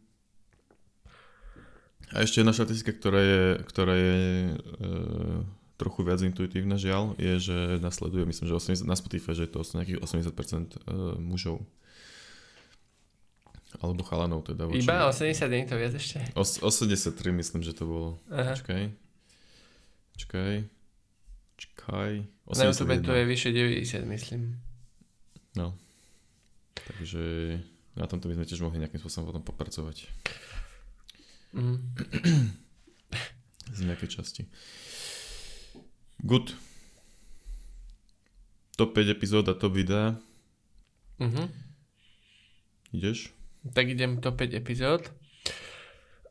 A ešte jedna štatistika, ktorá je, ktorá je e, trochu viac intuitívne žiaľ, je, že nasleduje, myslím, že 80, na Spotify, že je to nejakých 80% e, mužov. Alebo chalanov teda. Voči... Iba 80, nie to viac ešte? Os, 83 myslím, že to bolo. Aha. Čakaj. Čakaj. Čakaj. 81. Na YouTube to je vyše 90, myslím. No. Takže na tomto by sme tiež mohli nejakým spôsobom potom popracovať. Mm. Z nejakej časti. Good. Top 5 epizód a top videa. Mhm. Ideš? Tak idem top 5 epizód.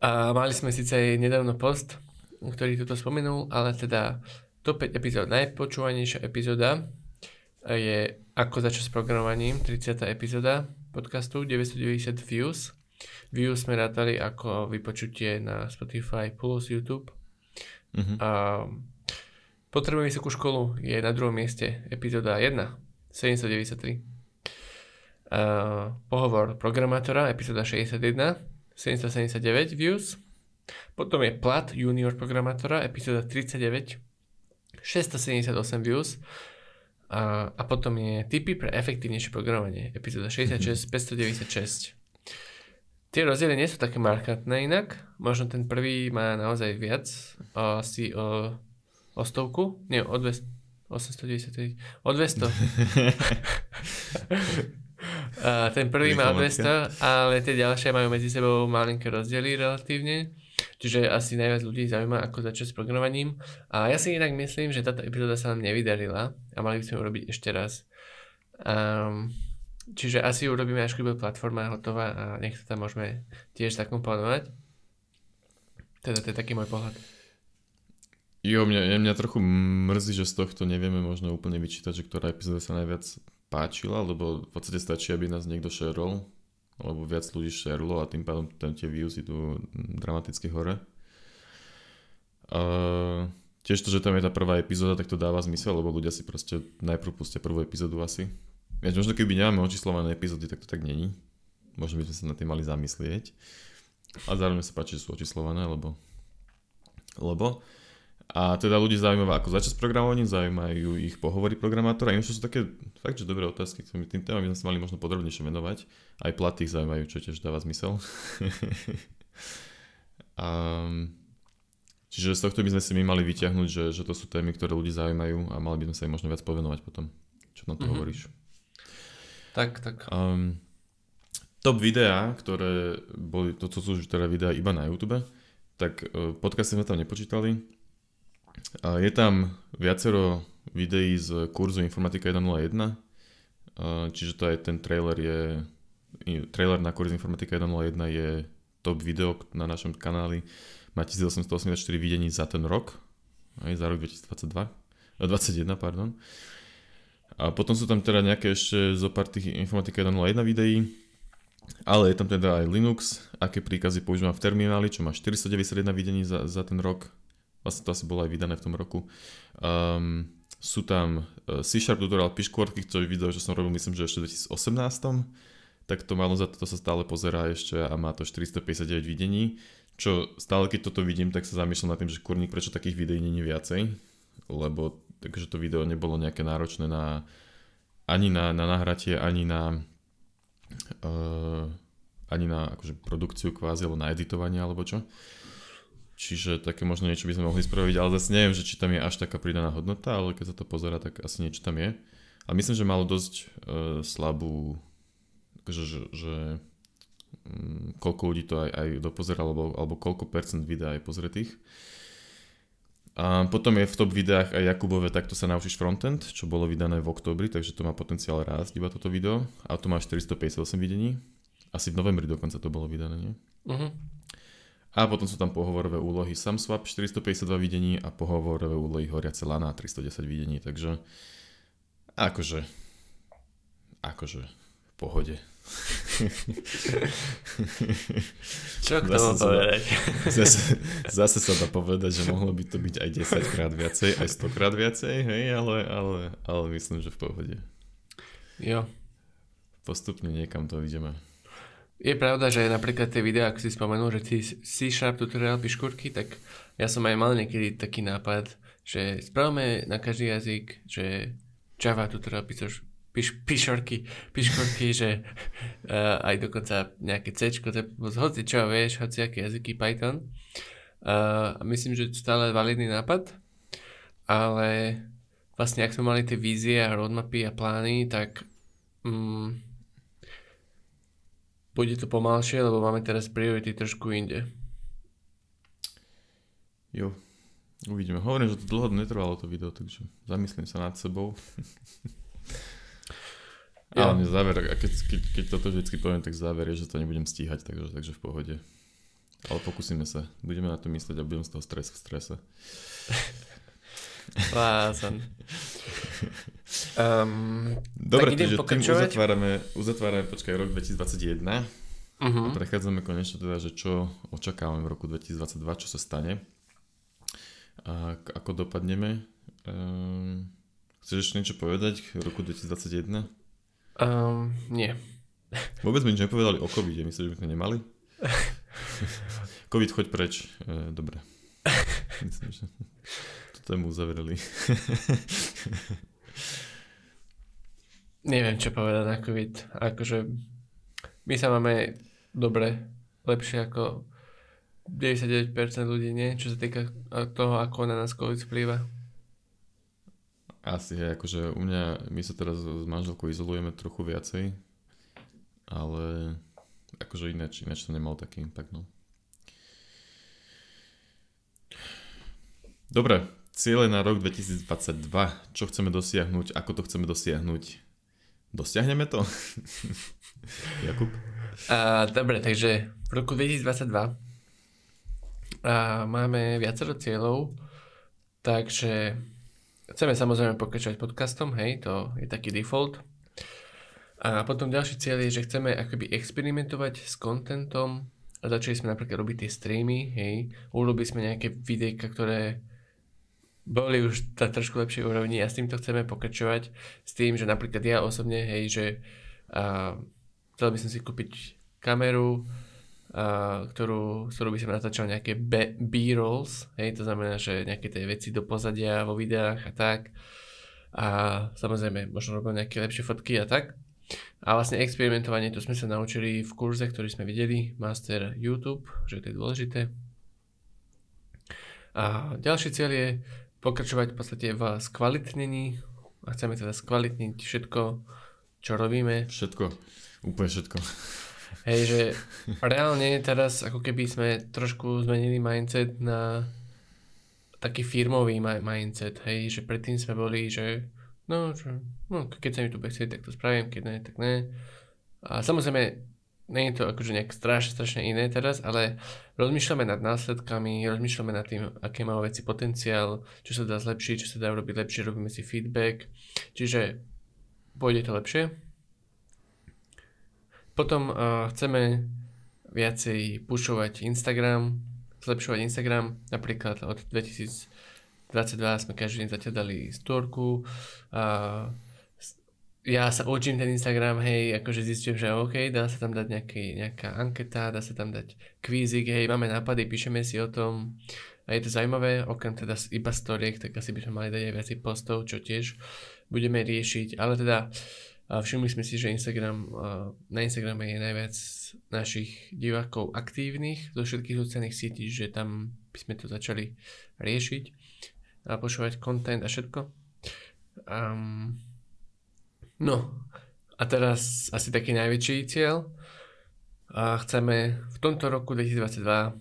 A mali sme síce aj nedávno post, ktorý tu spomenul, ale teda top 5 epizód. Najpočúvanejšia epizóda je Ako začať s programovaním, 30. epizóda podcastu, 990 views. Views sme rátali ako vypočutie na Spotify plus YouTube. Uh-huh. A Potrebujem vysokú školu je na druhom mieste, epizóda 1, 793. Uh, pohovor programátora, epizóda 61, 779 views. Potom je plat junior programátora, epizóda 39, 678 views. A, a potom je tipy pre efektívnejšie programovanie, epizóda 66, 596. Tie rozdiely nie sú také markantné inak. Možno ten prvý má naozaj viac, asi o O stovku? Nie, o 200. 890. O 200. a ten prvý má o 200, ale tie ďalšie majú medzi sebou malinké rozdiely relatívne. Čiže asi najviac ľudí zaujíma, ako začať s programovaním. A ja si inak myslím, že táto epizóda sa nám nevydarila a mali by sme urobiť ešte raz. Um, čiže asi urobíme, až keď bude platforma hotová a nech to tam môžeme tiež zakomponovať. Teda to je taký môj pohľad. Jo, mňa, mňa trochu mrzí, že z tohto nevieme možno úplne vyčítať, že ktorá epizóda sa najviac páčila, lebo v podstate stačí, aby nás niekto šerol, alebo viac ľudí šerlo a tým pádom tam tie views idú dramaticky hore. Uh, tiež to, že tam je tá prvá epizóda, tak to dáva zmysel, lebo ľudia si proste najprv pustia prvú epizódu asi. Vieš, možno keby nemáme očíslované epizódy, tak to tak není. Možno by sme sa na tým mali zamyslieť. A zároveň sa páči, že sú očíslované, lebo... Lebo a teda ľudí zaujímavá ako začať s programovaním, zaujímajú ich pohovory programátora. Ináč sú také fakt, že dobré otázky, ktorými tým témam by sme sa mali možno podrobnejšie venovať. Aj platy ich zaujímajú, čo tiež dáva zmysel. um, čiže z tohto by sme si my mali vyťahnuť, že, že to sú témy, ktoré ľudí zaujímajú a mali by sme sa im možno viac povenovať potom. Čo na to mm-hmm. hovoríš? Tak, tak. Um, top videá, ktoré boli, to, to sú teda videá iba na YouTube, tak uh, podcasty sme tam nepočítali, je tam viacero videí z kurzu Informatika 101, čiže to aj ten trailer je, trailer na kurz Informatika 101 je top video na našom kanáli, má 1884 videní za ten rok, aj za rok 2022, 21, pardon. A potom sú tam teda nejaké ešte zo pár tých Informatika 101 videí, ale je tam teda aj Linux, aké príkazy používam v termináli, čo má 491 videní za, za ten rok, Vlastne to asi bolo aj vydané v tom roku. Um, sú tam uh, C-Sharp tutorial piškôrky, ktorý video, že som robil myslím, že ešte v 2018. Tak to malo za to sa stále pozerá ešte a má to 459 videní. Čo stále keď toto vidím, tak sa zamýšľam nad tým, že kurník, prečo takých videí není viacej. Lebo takže to video nebolo nejaké náročné na ani na, na nahratie, ani na uh, ani na akože produkciu kvázi, alebo na editovanie, alebo čo. Čiže také možno niečo by sme mohli spraviť, ale zase neviem, že či tam je až taká pridaná hodnota, ale keď sa to pozera, tak asi niečo tam je. A myslím, že malo dosť uh, slabú, že, že, že um, koľko ľudí to aj, aj dopozeralo, alebo, alebo koľko percent videa je pozretých. A potom je v top videách aj Jakubové Takto sa naučíš frontend, čo bolo vydané v oktobri, takže to má potenciál rásť iba toto video. A to má 458 videní. Asi v novembri dokonca to bolo vydané, nie? Uh-huh. A potom sú tam pohovorové úlohy SumSwap 452 videní a pohovorové úlohy Horiace Lana 310 videní, takže akože akože v pohode. Čo k tomu povedať? Zase, zase sa dá povedať, že mohlo by to byť aj 10 krát viacej, aj 100 krát viacej, hej, ale, ale, ale myslím, že v pohode. Jo. Postupne niekam to ideme. Je pravda, že napríklad tie videá, ako si spomenul, že ty C-Sharp tutorial piškúrky, tak ja som aj mal niekedy taký nápad, že spravíme na každý jazyk, že Java tutorial piš, piš, pišorky, piškorky, že uh, aj dokonca nejaké C, hoci čo vieš, hoci aké jazyky Python. Uh, myslím, že stále validný nápad, ale vlastne ak sme mali tie vízie a roadmapy a plány, tak um, bude to pomalšie, lebo máme teraz priority trošku inde. Jo, uvidíme. Hovorím, že to dlho netrvalo to video, takže zamyslím sa nad sebou. Ja. Ale záver, a keď, keď, keď toto vždycky poviem, tak záver je, že to nebudem stíhať, takže, takže v pohode. Ale pokúsime sa. Budeme na to myslieť a budem z toho stres v strese. Lázan. Um, Dobre, takže tým uzatvárame, uzatvárame, počkaj, rok 2021 uh-huh. Mhm. a prechádzame konečne teda, že čo očakávame v roku 2022, čo sa stane a ako dopadneme. Um, chceš ešte niečo povedať k roku 2021? Um, nie. Vôbec mi nič nepovedali o covid myslíš, že by sme nemali? COVID, choď preč. E, dobre. Myslím, že tému uzavreli. Neviem, čo povedať na COVID. Akože my sa máme dobre, lepšie ako 99% ľudí, nie? Čo sa týka toho, ako na nás COVID vplýva. Asi, hej, akože u mňa, my sa teraz s manželkou izolujeme trochu viacej, ale akože ináč, ináč to nemal taký impact, no. Dobre, Ciele na rok 2022. Čo chceme dosiahnuť? Ako to chceme dosiahnuť? Dosiahneme to? Jakub? Uh, dobre, takže v roku 2022 uh, máme viacero cieľov. Takže chceme samozrejme pokračovať podcastom, hej, to je taký default. A potom ďalší cieľ je, že chceme akoby experimentovať s kontentom a začali sme napríklad robiť tie streamy, hej, urobili sme nejaké videjka, ktoré boli už na trošku lepšej úrovni. A s týmto chceme pokračovať s tým, že napríklad ja osobne, hej, že a, chcel by som si kúpiť kameru, a, ktorú, ktorú by som natáčal nejaké B-rolls, hej, to znamená, že nejaké tie veci do pozadia vo videách a tak. A samozrejme možno robil nejaké lepšie fotky a tak. A vlastne experimentovanie, to sme sa naučili v kurze, ktorý sme videli, Master YouTube, že to je dôležité. A ďalší cieľ je pokračovať v podstate v skvalitnení a chceme teda skvalitniť všetko, čo robíme. Všetko, úplne všetko. Hej, že reálne teraz ako keby sme trošku zmenili mindset na taký firmový mindset, hej, že predtým sme boli, že no, že, no keď sa mi tu chcieť, tak to spravím, keď ne, tak ne. A samozrejme, nie je to akože nejak strašne, strašne iné teraz, ale rozmýšľame nad následkami, rozmýšľame nad tým, aké má veci potenciál, čo sa dá zlepšiť, čo sa dá robiť lepšie, robíme si feedback, čiže pôjde to lepšie. Potom uh, chceme viacej pušovať Instagram, zlepšovať Instagram, napríklad od 2000 22 sme každý deň zatiaľ dali storku. A ja sa učím ten Instagram, hej, akože zistím, že OK, dá sa tam dať nejaký, nejaká anketa, dá sa tam dať kvízik, hej, máme nápady, píšeme si o tom a je to zaujímavé, okrem teda iba storiek, tak asi by sme mali dať aj viac postov, čo tiež budeme riešiť, ale teda všimli sme si, že Instagram, na Instagrame je najviac našich divákov aktívnych zo všetkých sociálnych sietí, že tam by sme to začali riešiť a počúvať content a všetko. Um, no a teraz asi taký najväčší cieľ. A chceme v tomto roku 2022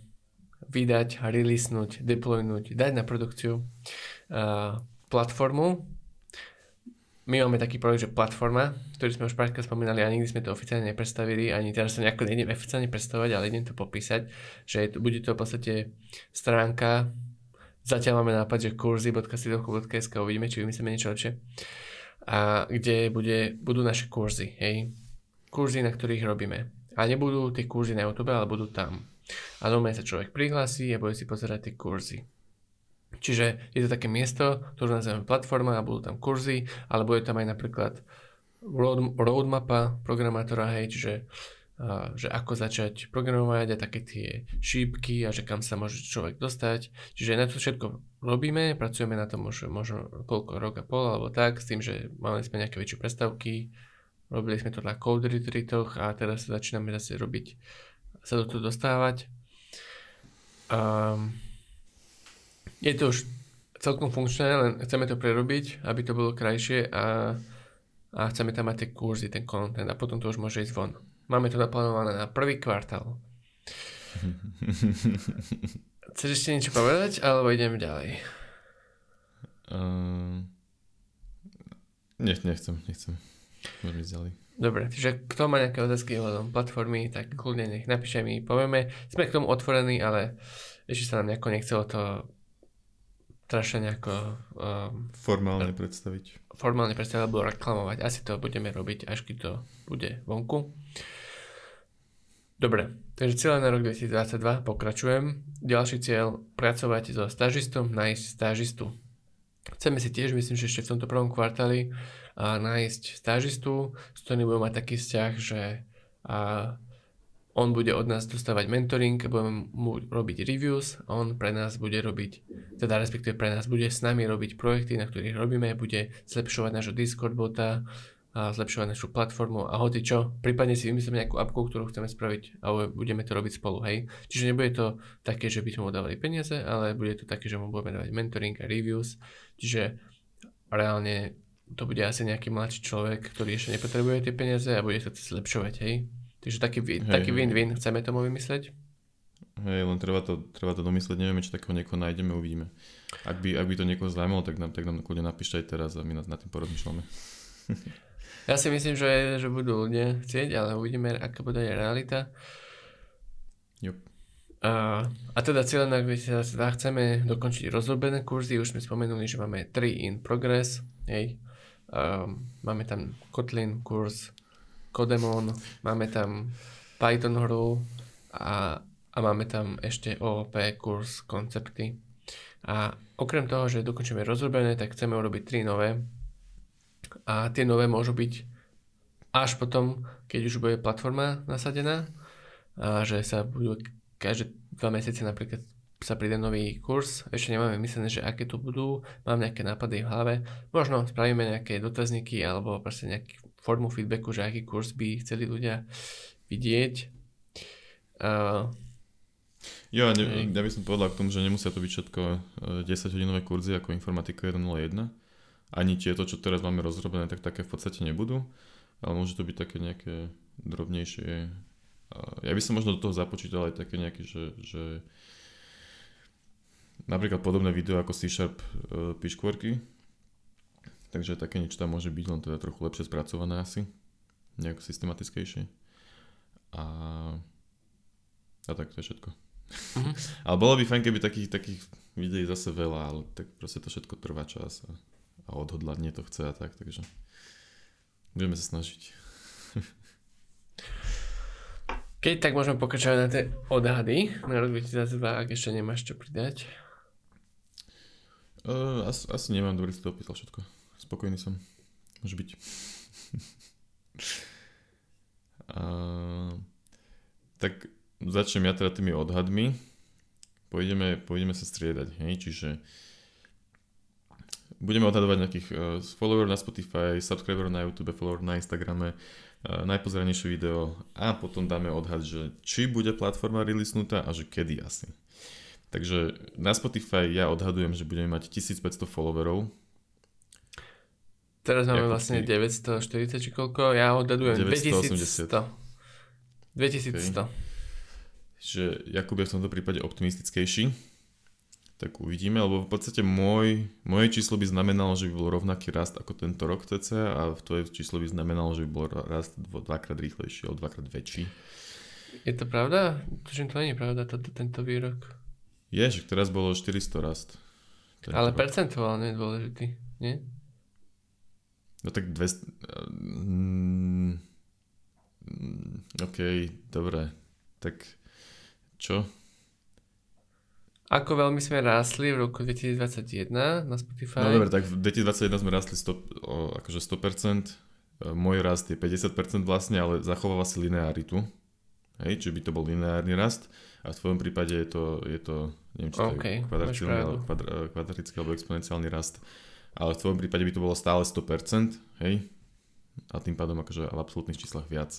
vydať, releasenúť, deploynúť, dať na produkciu uh, platformu. My máme taký projekt, že platforma, ktorý sme už párkrát spomínali a nikdy sme to oficiálne nepredstavili, ani teraz sa nejako nejdem oficiálne predstavovať, ale idem to popísať, že to, bude to v podstate stránka Zatiaľ máme nápad, že kurzy.sidovku.sk uvidíme, či vymyslíme niečo lepšie. A kde bude, budú naše kurzy, hej. Kurzy, na ktorých robíme. A nebudú tie kurzy na YouTube, ale budú tam. A normálne sa človek prihlási a bude si pozerať tie kurzy. Čiže je to také miesto, ktoré nazývame platforma a budú tam kurzy, ale bude tam aj napríklad road, roadmapa programátora, hej, čiže že ako začať programovať a také tie šípky a že kam sa môže človek dostať. Čiže na to všetko robíme, pracujeme na tom už možno koľko, rok a pol alebo tak, s tým, že mali sme nejaké väčšie prestavky, robili sme to na code retreatoch a teraz sa začíname zase robiť, sa do toho dostávať. Um, je to už celkom funkčné, len chceme to prerobiť, aby to bolo krajšie a, a chceme tam mať tie kurzy, ten content a potom to už môže ísť von. Máme to naplánované na prvý kvartál. Chceš ešte niečo povedať, alebo idem ďalej? Uh, nech, nechcem, nechcem. Môžeme ísť ďalej. Dobre, čiže kto má nejaké otázky ohľadom platformy, tak kľudne nech napíše mi, povieme. Sme k tomu otvorení, ale ešte sa nám nejako nechcelo to strašne nejako... Um, formálne predstaviť. Formálne predstaviť alebo reklamovať. Asi to budeme robiť, až keď to bude vonku. Dobre, takže cieľ na rok 2022 pokračujem. Ďalší cieľ, pracovať so stážistom, nájsť stážistu. Chceme si tiež, myslím, že ešte v tomto prvom kvartáli a nájsť stážistu, s ktorým budeme mať taký vzťah, že a on bude od nás dostávať mentoring, budeme mu robiť reviews on pre nás bude robiť, teda respektíve pre nás bude s nami robiť projekty, na ktorých robíme, bude zlepšovať nášho Discord bota, a zlepšovať našu platformu a hoci čo, prípadne si vymyslíme nejakú appku, ktorú chceme spraviť a budeme to robiť spolu, hej. Čiže nebude to také, že by sme mu dávali peniaze, ale bude to také, že mu budeme dávať mentoring a reviews, čiže reálne to bude asi nejaký mladší človek, ktorý ešte nepotrebuje tie peniaze a bude sa chcieť zlepšovať, hej. Takže taký, hej, taký win-win chceme tomu vymysleť. Hej, len treba to, treba to domyslieť, nevieme, či takého niekoho nájdeme, uvidíme. Ak by, ak by to niekoho zaujímalo, tak nám, tak nám kľudne napíšte aj teraz a my nad, nad tým porozmýšľame. Ja si myslím, že, že budú ľudia chcieť, ale uvidíme, aká bude realita. Yep. A, a teda cieľená teda chceme dokončiť rozrobené kurzy, už sme spomenuli, že máme 3 in progress, hej. Um, máme tam Kotlin kurz, Kodemon, máme tam Python hru a, a máme tam ešte OOP kurz, koncepty. A okrem toho, že dokončíme rozrobené, tak chceme urobiť 3 nové. A tie nové môžu byť až potom, keď už bude platforma nasadená, a že sa budú každé dva mesiace napríklad sa príde nový kurz, ešte nemáme myslené, že aké tu budú, mám nejaké nápady v hlave, možno spravíme nejaké dotazníky alebo proste nejakú formu feedbacku, že aký kurz by chceli ľudia vidieť. Uh, jo, ne, ja by som povedal k tomu, že nemusia to byť všetko 10-hodinové e, kurzy ako informatika 101. Ani tieto, čo teraz máme rozrobené, tak také v podstate nebudú. Ale môže to byť také nejaké drobnejšie ja by som možno do toho započítal aj také nejaké, že, že napríklad podobné video ako C-Sharp uh, piškvorky, takže také niečo tam môže byť, len teda trochu lepšie spracované asi, nejak systematickejšie. A, a tak to je všetko. Mm-hmm. ale bolo by fajn, keby takých, takých videí zase veľa, ale tak proste to všetko trvá čas a, a odhodlanie to chce a tak, takže budeme sa snažiť. Keď tak môžeme pokračovať na tie odhady na rok 2022, ak ešte nemáš čo pridať. Uh, asi, asi nemám, dobrý si to opísal všetko. Spokojný som. Môže byť. uh, tak začnem ja teda tými odhadmi. Pôjdeme, pôjdeme sa striedať, hej, čiže budeme odhadovať nejakých uh, followerov na Spotify, subscriberov na YouTube, followerov na Instagrame, Eh, najpozeranejšie video a potom dáme odhad, že či bude platforma releasenutá a že kedy asi. Takže na Spotify ja odhadujem, že budeme mať 1500 followerov. Teraz máme vlastne 940 či koľko, ja odhadujem 980. 2100. 2100. Okay. Že Jakub je v tomto prípade optimistickejší tak uvidíme, lebo v podstate môj, moje číslo by znamenalo, že by bol rovnaký rast ako tento rok TC a tvoje číslo by znamenalo, že by bol rast dvakrát rýchlejší, o dvakrát väčší. Je to pravda? Tužím, to nie je pravda, to, tento výrok. Je, že teraz bolo 400 rast. Ale rok. percentuálne je dôležitý, nie? No tak 200... Mm, OK, dobre. Tak čo? Ako veľmi sme rástli v roku 2021 na Spotify? No dobre, tak v 2021 sme rástli 100, o, akože 100%. E, môj rast je 50% vlastne, ale zachováva si linearitu. Hej, čiže by to bol lineárny rast. A v tvojom prípade je to, je to neviem, či to okay, je kvadratický, alebo, kvadr, e, kvadratický alebo exponenciálny rast. Ale v tvojom prípade by to bolo stále 100%, hej? A tým pádom akože v absolútnych číslach viac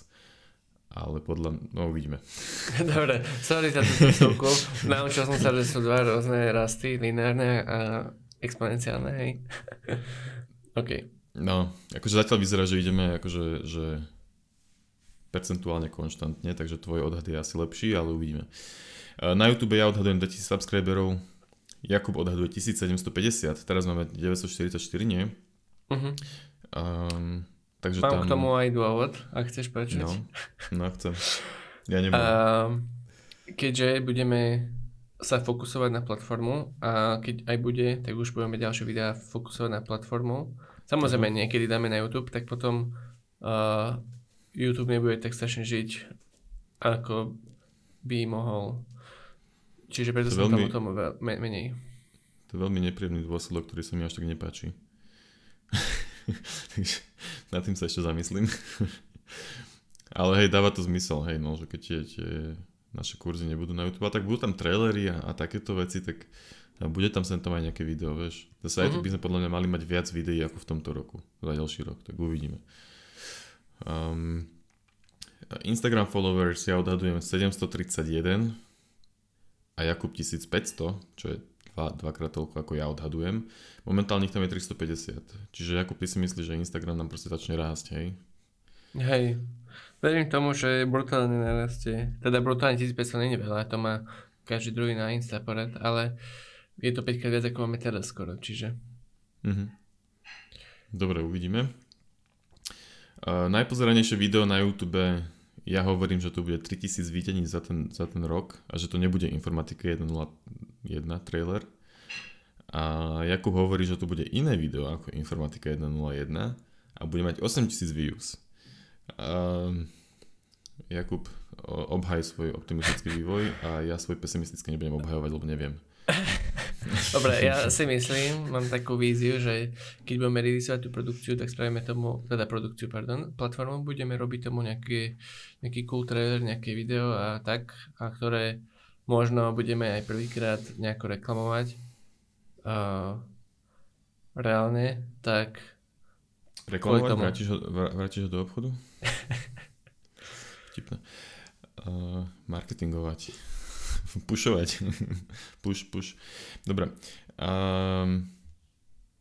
ale podľa, no uvidíme. Dobre, sorry za tú súku. Naučil som sa, že sú dva rôzne rasty, lineárne a exponenciálne, hej. OK. No, akože zatiaľ vyzerá, že ideme akože, že percentuálne konštantne, takže tvoj odhad je asi lepší, ale uvidíme. E, na YouTube ja odhadujem 2000 subscriberov, Jakub odhaduje 1750, teraz máme 944, nie? Uh-huh. Um, Takže Mám tam... k tomu aj dôvod, ak chceš počuť. No, no chcem. Ja nemám. Uh, keďže budeme sa fokusovať na platformu a keď aj bude, tak už budeme ďalšie videá fokusovať na platformu. Samozrejme, uh-huh. niekedy dáme na YouTube, tak potom uh, YouTube nebude tak strašne žiť, ako by mohol. Čiže preto to som veľmi, tomu, tomu menej. To je veľmi nepríjemný dôsledok, ktorý sa mi až tak nepáči. Takže nad tým sa ešte zamyslím. Ale hej, dáva to zmysel, hej, no, že keď tie, tie naše kurzy nebudú na YouTube, tak budú tam trailery a, a takéto veci, tak a bude tam sem tam aj nejaké video, vieš. Zase mm-hmm. aj tu by sme podľa mňa mali mať viac videí ako v tomto roku, za ďalší rok, tak uvidíme. Um, Instagram followers ja odhadujem 731 a Jakub 1500, čo je dva, dvakrát toľko, ako ja odhadujem. Momentálne ich tam je 350. Čiže Jakub, ty si myslíš, že Instagram nám proste začne rásť, hej? Hej. Verím tomu, že brutálne narastie. Teda brutálne 1500 není veľa, to má každý druhý na Instaporet, ale je to 5 krát viac, ako máme teraz skoro, čiže... Mhm. Dobre, uvidíme. Uh, najpozeranejšie video na YouTube ja hovorím, že to bude 3000 videní za ten, za ten rok a že to nebude Informatika 1.01 trailer. A Jakub hovorí, že to bude iné video ako Informatika 1.01 a bude mať 8000 views. A Jakub, obhaj svoj optimistický vývoj a ja svoj pesimistický nebudem obhajovať, lebo neviem. Dobre, ja si myslím, mám takú víziu, že keď budeme releaseovať tú produkciu, tak spravíme tomu, teda produkciu, pardon, platformu, budeme robiť tomu nejaký, nejaký cool trailer, nejaké video a tak, a ktoré možno budeme aj prvýkrát nejako reklamovať uh, reálne, tak Reklamovať? Vrátiš ho, vrátiš ho do obchodu? Vtipné. Uh, marketingovať. Pušovať. push, push. Dobre. Um,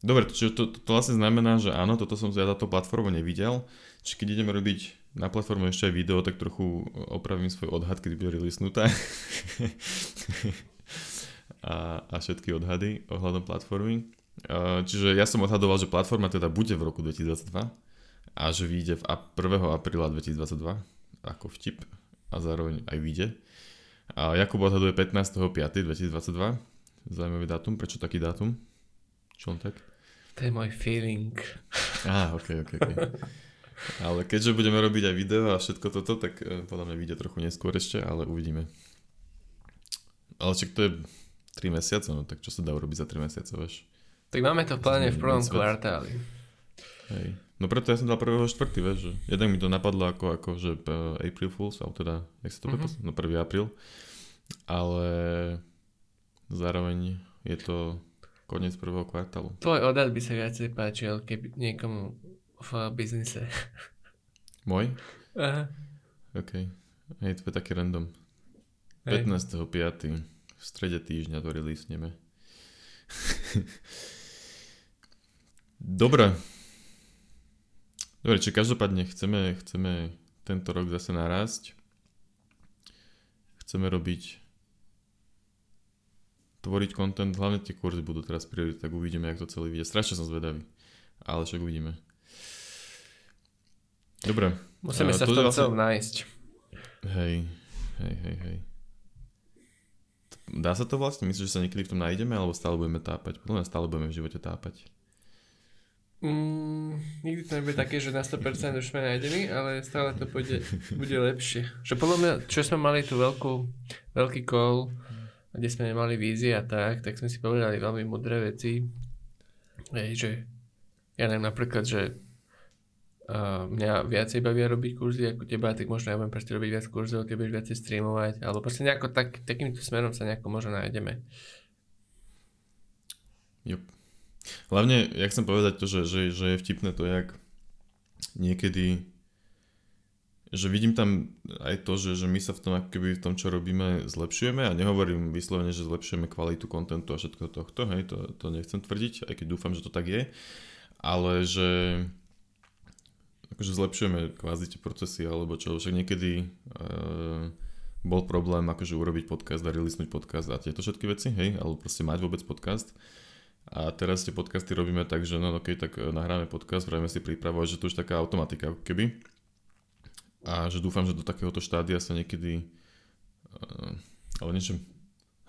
dobre, čiže to, to, to vlastne znamená, že áno, toto som ja táto platformu nevidel. Čiže keď ideme robiť na platformu ešte aj video, tak trochu opravím svoj odhad, kedy bude releasnutá. a, a všetky odhady ohľadom platformy. Čiže ja som odhadoval, že platforma teda bude v roku 2022 a že vyjde v 1. apríla 2022 ako vtip a zároveň aj vyjde. A Jakub odhaduje 15.5.2022. Zaujímavý dátum. Prečo taký dátum? Čo on tak? To je môj feeling. Á, ok, ok, ok. Ale keďže budeme robiť aj video a všetko toto, tak eh, podľa mňa vyjde trochu neskôr ešte, ale uvidíme. Ale čak to je 3 mesiace, no tak čo sa dá urobiť za 3 mesiace, vieš? Tak máme to v pláne v prvom kvartáli. Hej. No preto ja som dal prvého štvrtý, vieš, že jeden mi to napadlo ako, ako že eh, April Fools, alebo teda, jak sa to mm-hmm. no 1. apríl ale zároveň je to koniec prvého kvartálu. Tvoj odhad by sa viacej páčil, keby niekomu v biznise. Môj? Aha. OK. Hej, to je taký random. 15.5. v strede týždňa to releaseneme. Dobre. Dobre, či každopádne chceme, chceme tento rok zase narásť. Chceme robiť tvoriť content, hlavne tie kurzy budú teraz priority, tak uvidíme, jak to celý vyjde. Strašne som zvedavý, ale však uvidíme. Dobre. Musíme sa v tom vlastne... nájsť. Hej, hej, hej, hej. Dá sa to vlastne? Myslíš, že sa niekedy v tom nájdeme, alebo stále budeme tápať? Podľa mňa stále budeme v živote tápať. Mm, nikdy to nebude také, že na 100% už sme nájdení, ale stále to bude, bude lepšie. Že podľa mňa, čo sme mali tu veľkú, veľký call, kde sme nemali vízie a tak, tak sme si povedali veľmi mudré veci. Hej, že ja neviem napríklad, že uh, mňa viacej bavia robiť kurzy ako teba, tak možno ja budem proste robiť viac kurzov, ty budeš viacej streamovať, alebo proste nejako tak, takýmto smerom sa nejako možno nájdeme. Jup. Hlavne, ja chcem povedať to, že, že, že je vtipné to, jak niekedy že vidím tam aj to, že, že my sa v tom, keby v tom, čo robíme, zlepšujeme a nehovorím vyslovene, že zlepšujeme kvalitu kontentu a všetko tohto, hej, to, to nechcem tvrdiť, aj keď dúfam, že to tak je, ale že akože zlepšujeme kvázi tie procesy alebo čo, však niekedy uh, bol problém akože urobiť podcast a releasnúť podcast a tieto všetky veci, hej, alebo proste mať vôbec podcast. A teraz tie podcasty robíme tak, že no ok, tak nahráme podcast, spravíme si prípravu, že to už taká automatika keby a že dúfam, že do takéhoto štádia sa niekedy uh, ale niečo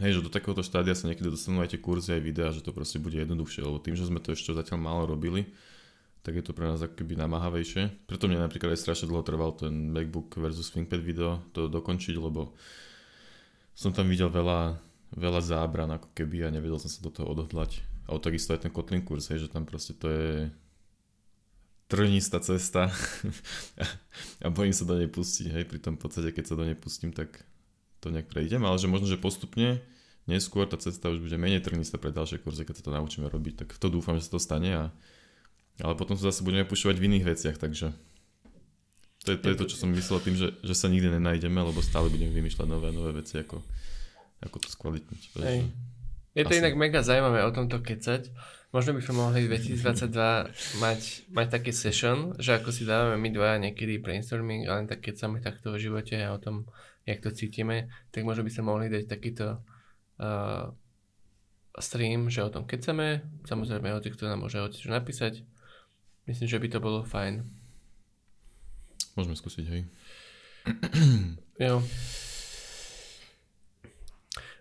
hej, že do takéhoto štádia sa niekedy dostanú aj tie kurzy, aj videá, že to proste bude jednoduchšie, lebo tým, že sme to ešte zatiaľ málo robili, tak je to pre nás akoby namáhavejšie. Preto mne napríklad aj strašne dlho trval ten MacBook versus ThinkPad video to dokončiť, lebo som tam videl veľa, veľa zábran ako keby a nevedel som sa do toho odhodlať. A takisto aj ten Kotlin kurz, hej, že tam proste to je trnistá cesta a bojím sa do nej pustiť, hej, pri tom podstate, keď sa do nej pustím, tak to nejak prejdem, ale že možno, že postupne neskôr tá cesta už bude menej trnistá pre ďalšie kurzy, keď sa to naučíme robiť, tak to dúfam, že sa to stane a ale potom sa zase budeme pušovať v iných veciach, takže to je to, je to čo som myslel tým, že, že sa nikdy nenájdeme, lebo stále budeme vymýšľať nové, nové veci, ako, ako to skvalitniť. Hej. Je to Asi. inak mega zaujímavé o tomto kecať, Možno by sme mohli v 2022 mať, mať taký session, že ako si dávame my dvaja niekedy brainstorming, ale tak keď sme takto v živote a o tom, jak to cítime, tak možno by sa mohli dať takýto uh, stream, že o tom chceme, samozrejme hoci kto nám môže hoci čo napísať. Myslím, že by to bolo fajn. Môžeme skúsiť, hej. jo.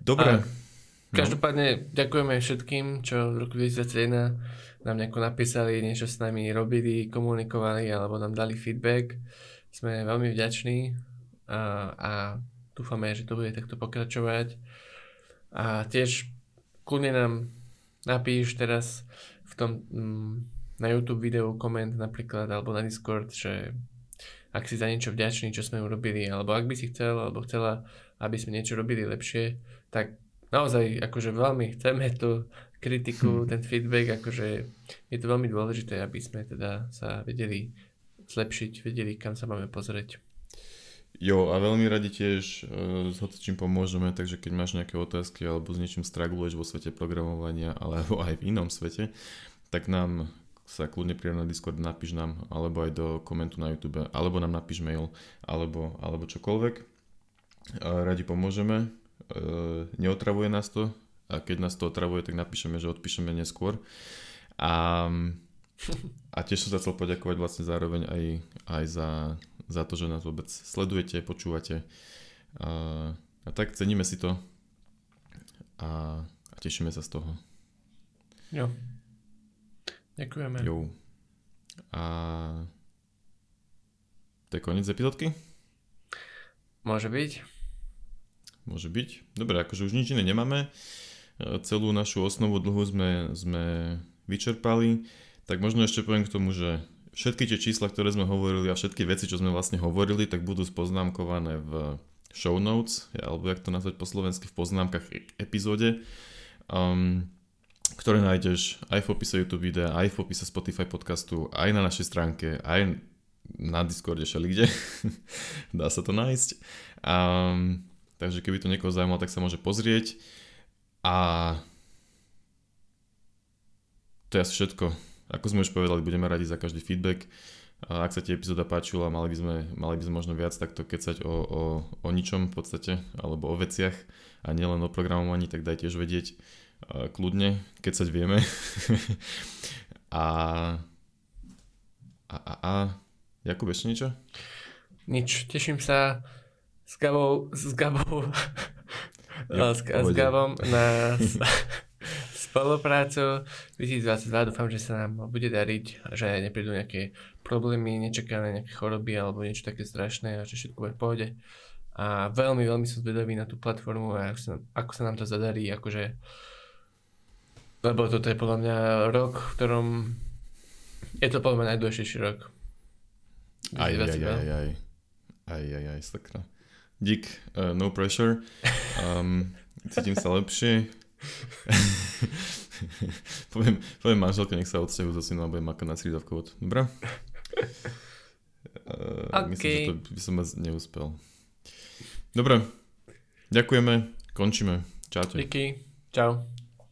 Dobre. A každopádne ďakujeme všetkým, čo v roku 2021 nám nejako napísali, niečo s nami robili, komunikovali alebo nám dali feedback. Sme veľmi vďační a, a dúfame, že to bude takto pokračovať. A tiež kľudne nám napíš teraz v tom mm, na YouTube videu koment napríklad alebo na Discord, že ak si za niečo vďačný, čo sme urobili, alebo ak by si chcel, alebo chcela, aby sme niečo robili lepšie, tak naozaj akože veľmi chceme tú kritiku, hmm. ten feedback, akože je to veľmi dôležité, aby sme teda sa vedeli zlepšiť, vedeli, kam sa máme pozrieť. Jo, a veľmi radi tiež uh, s čím pomôžeme, takže keď máš nejaké otázky alebo s niečím straguluješ vo svete programovania alebo aj v inom svete, tak nám sa kľudne prijať na Discord, napíš nám, alebo aj do komentu na YouTube, alebo nám napíš mail, alebo, alebo čokoľvek. Radi pomôžeme, neotravuje nás to, a keď nás to otravuje, tak napíšeme, že odpíšeme neskôr. A, a tiež som sa chcel poďakovať vlastne zároveň aj, aj za, za to, že nás vôbec sledujete, počúvate. A, a tak ceníme si to a, a tešíme sa z toho. Jo. Ďakujeme. Jo. A to je koniec epizódky? Môže byť. Môže byť. Dobre, akože už nič iné nemáme. E, celú našu osnovu dlhu sme, sme vyčerpali. Tak možno ešte poviem k tomu, že všetky tie čísla, ktoré sme hovorili a všetky veci, čo sme vlastne hovorili, tak budú spoznámkované v show notes, alebo jak to nazvať po slovensky, v poznámkach epizóde. Um, ktoré nájdeš aj v popise YouTube videa, aj v popise Spotify podcastu, aj na našej stránke, aj na Discorde všelikde. Dá sa to nájsť. Um, takže keby to niekoho zaujímalo, tak sa môže pozrieť. A to je asi všetko. Ako sme už povedali, budeme radi za každý feedback. Ak sa ti epizóda páčila, mali by sme, mali by sme možno viac takto kecať o, o, o ničom v podstate, alebo o veciach a nielen o programovaní, tak daj tiež vedieť kľudne, keď sa vieme. a, a, a, a Jakub, ešte niečo? Nič, teším sa s Gabou, s Gabou, ja, s, s Gabom na spoluprácu 2022. Dúfam, že sa nám bude dariť, že neprídu nejaké problémy, nečakané nejaké choroby alebo niečo také strašné a že všetko bude v pohode. A veľmi, veľmi som zvedavý na tú platformu a ako sa, ako sa nám to zadarí, akože lebo toto je podľa mňa rok, v ktorom je to podľa mňa najdôležitejší rok. Aj, aj, aj, aj, aj. Aj, aj, aj, sakra. Dík, uh, no pressure. Um, cítim sa lepšie. poviem, poviem manželke, nech sa odsťahujú zo synom a budem makať na srídavkovod. Dobre? Uh, okay. Myslím, že to by som neúspel. Dobre, ďakujeme, končíme. Čaute. Díky, čau.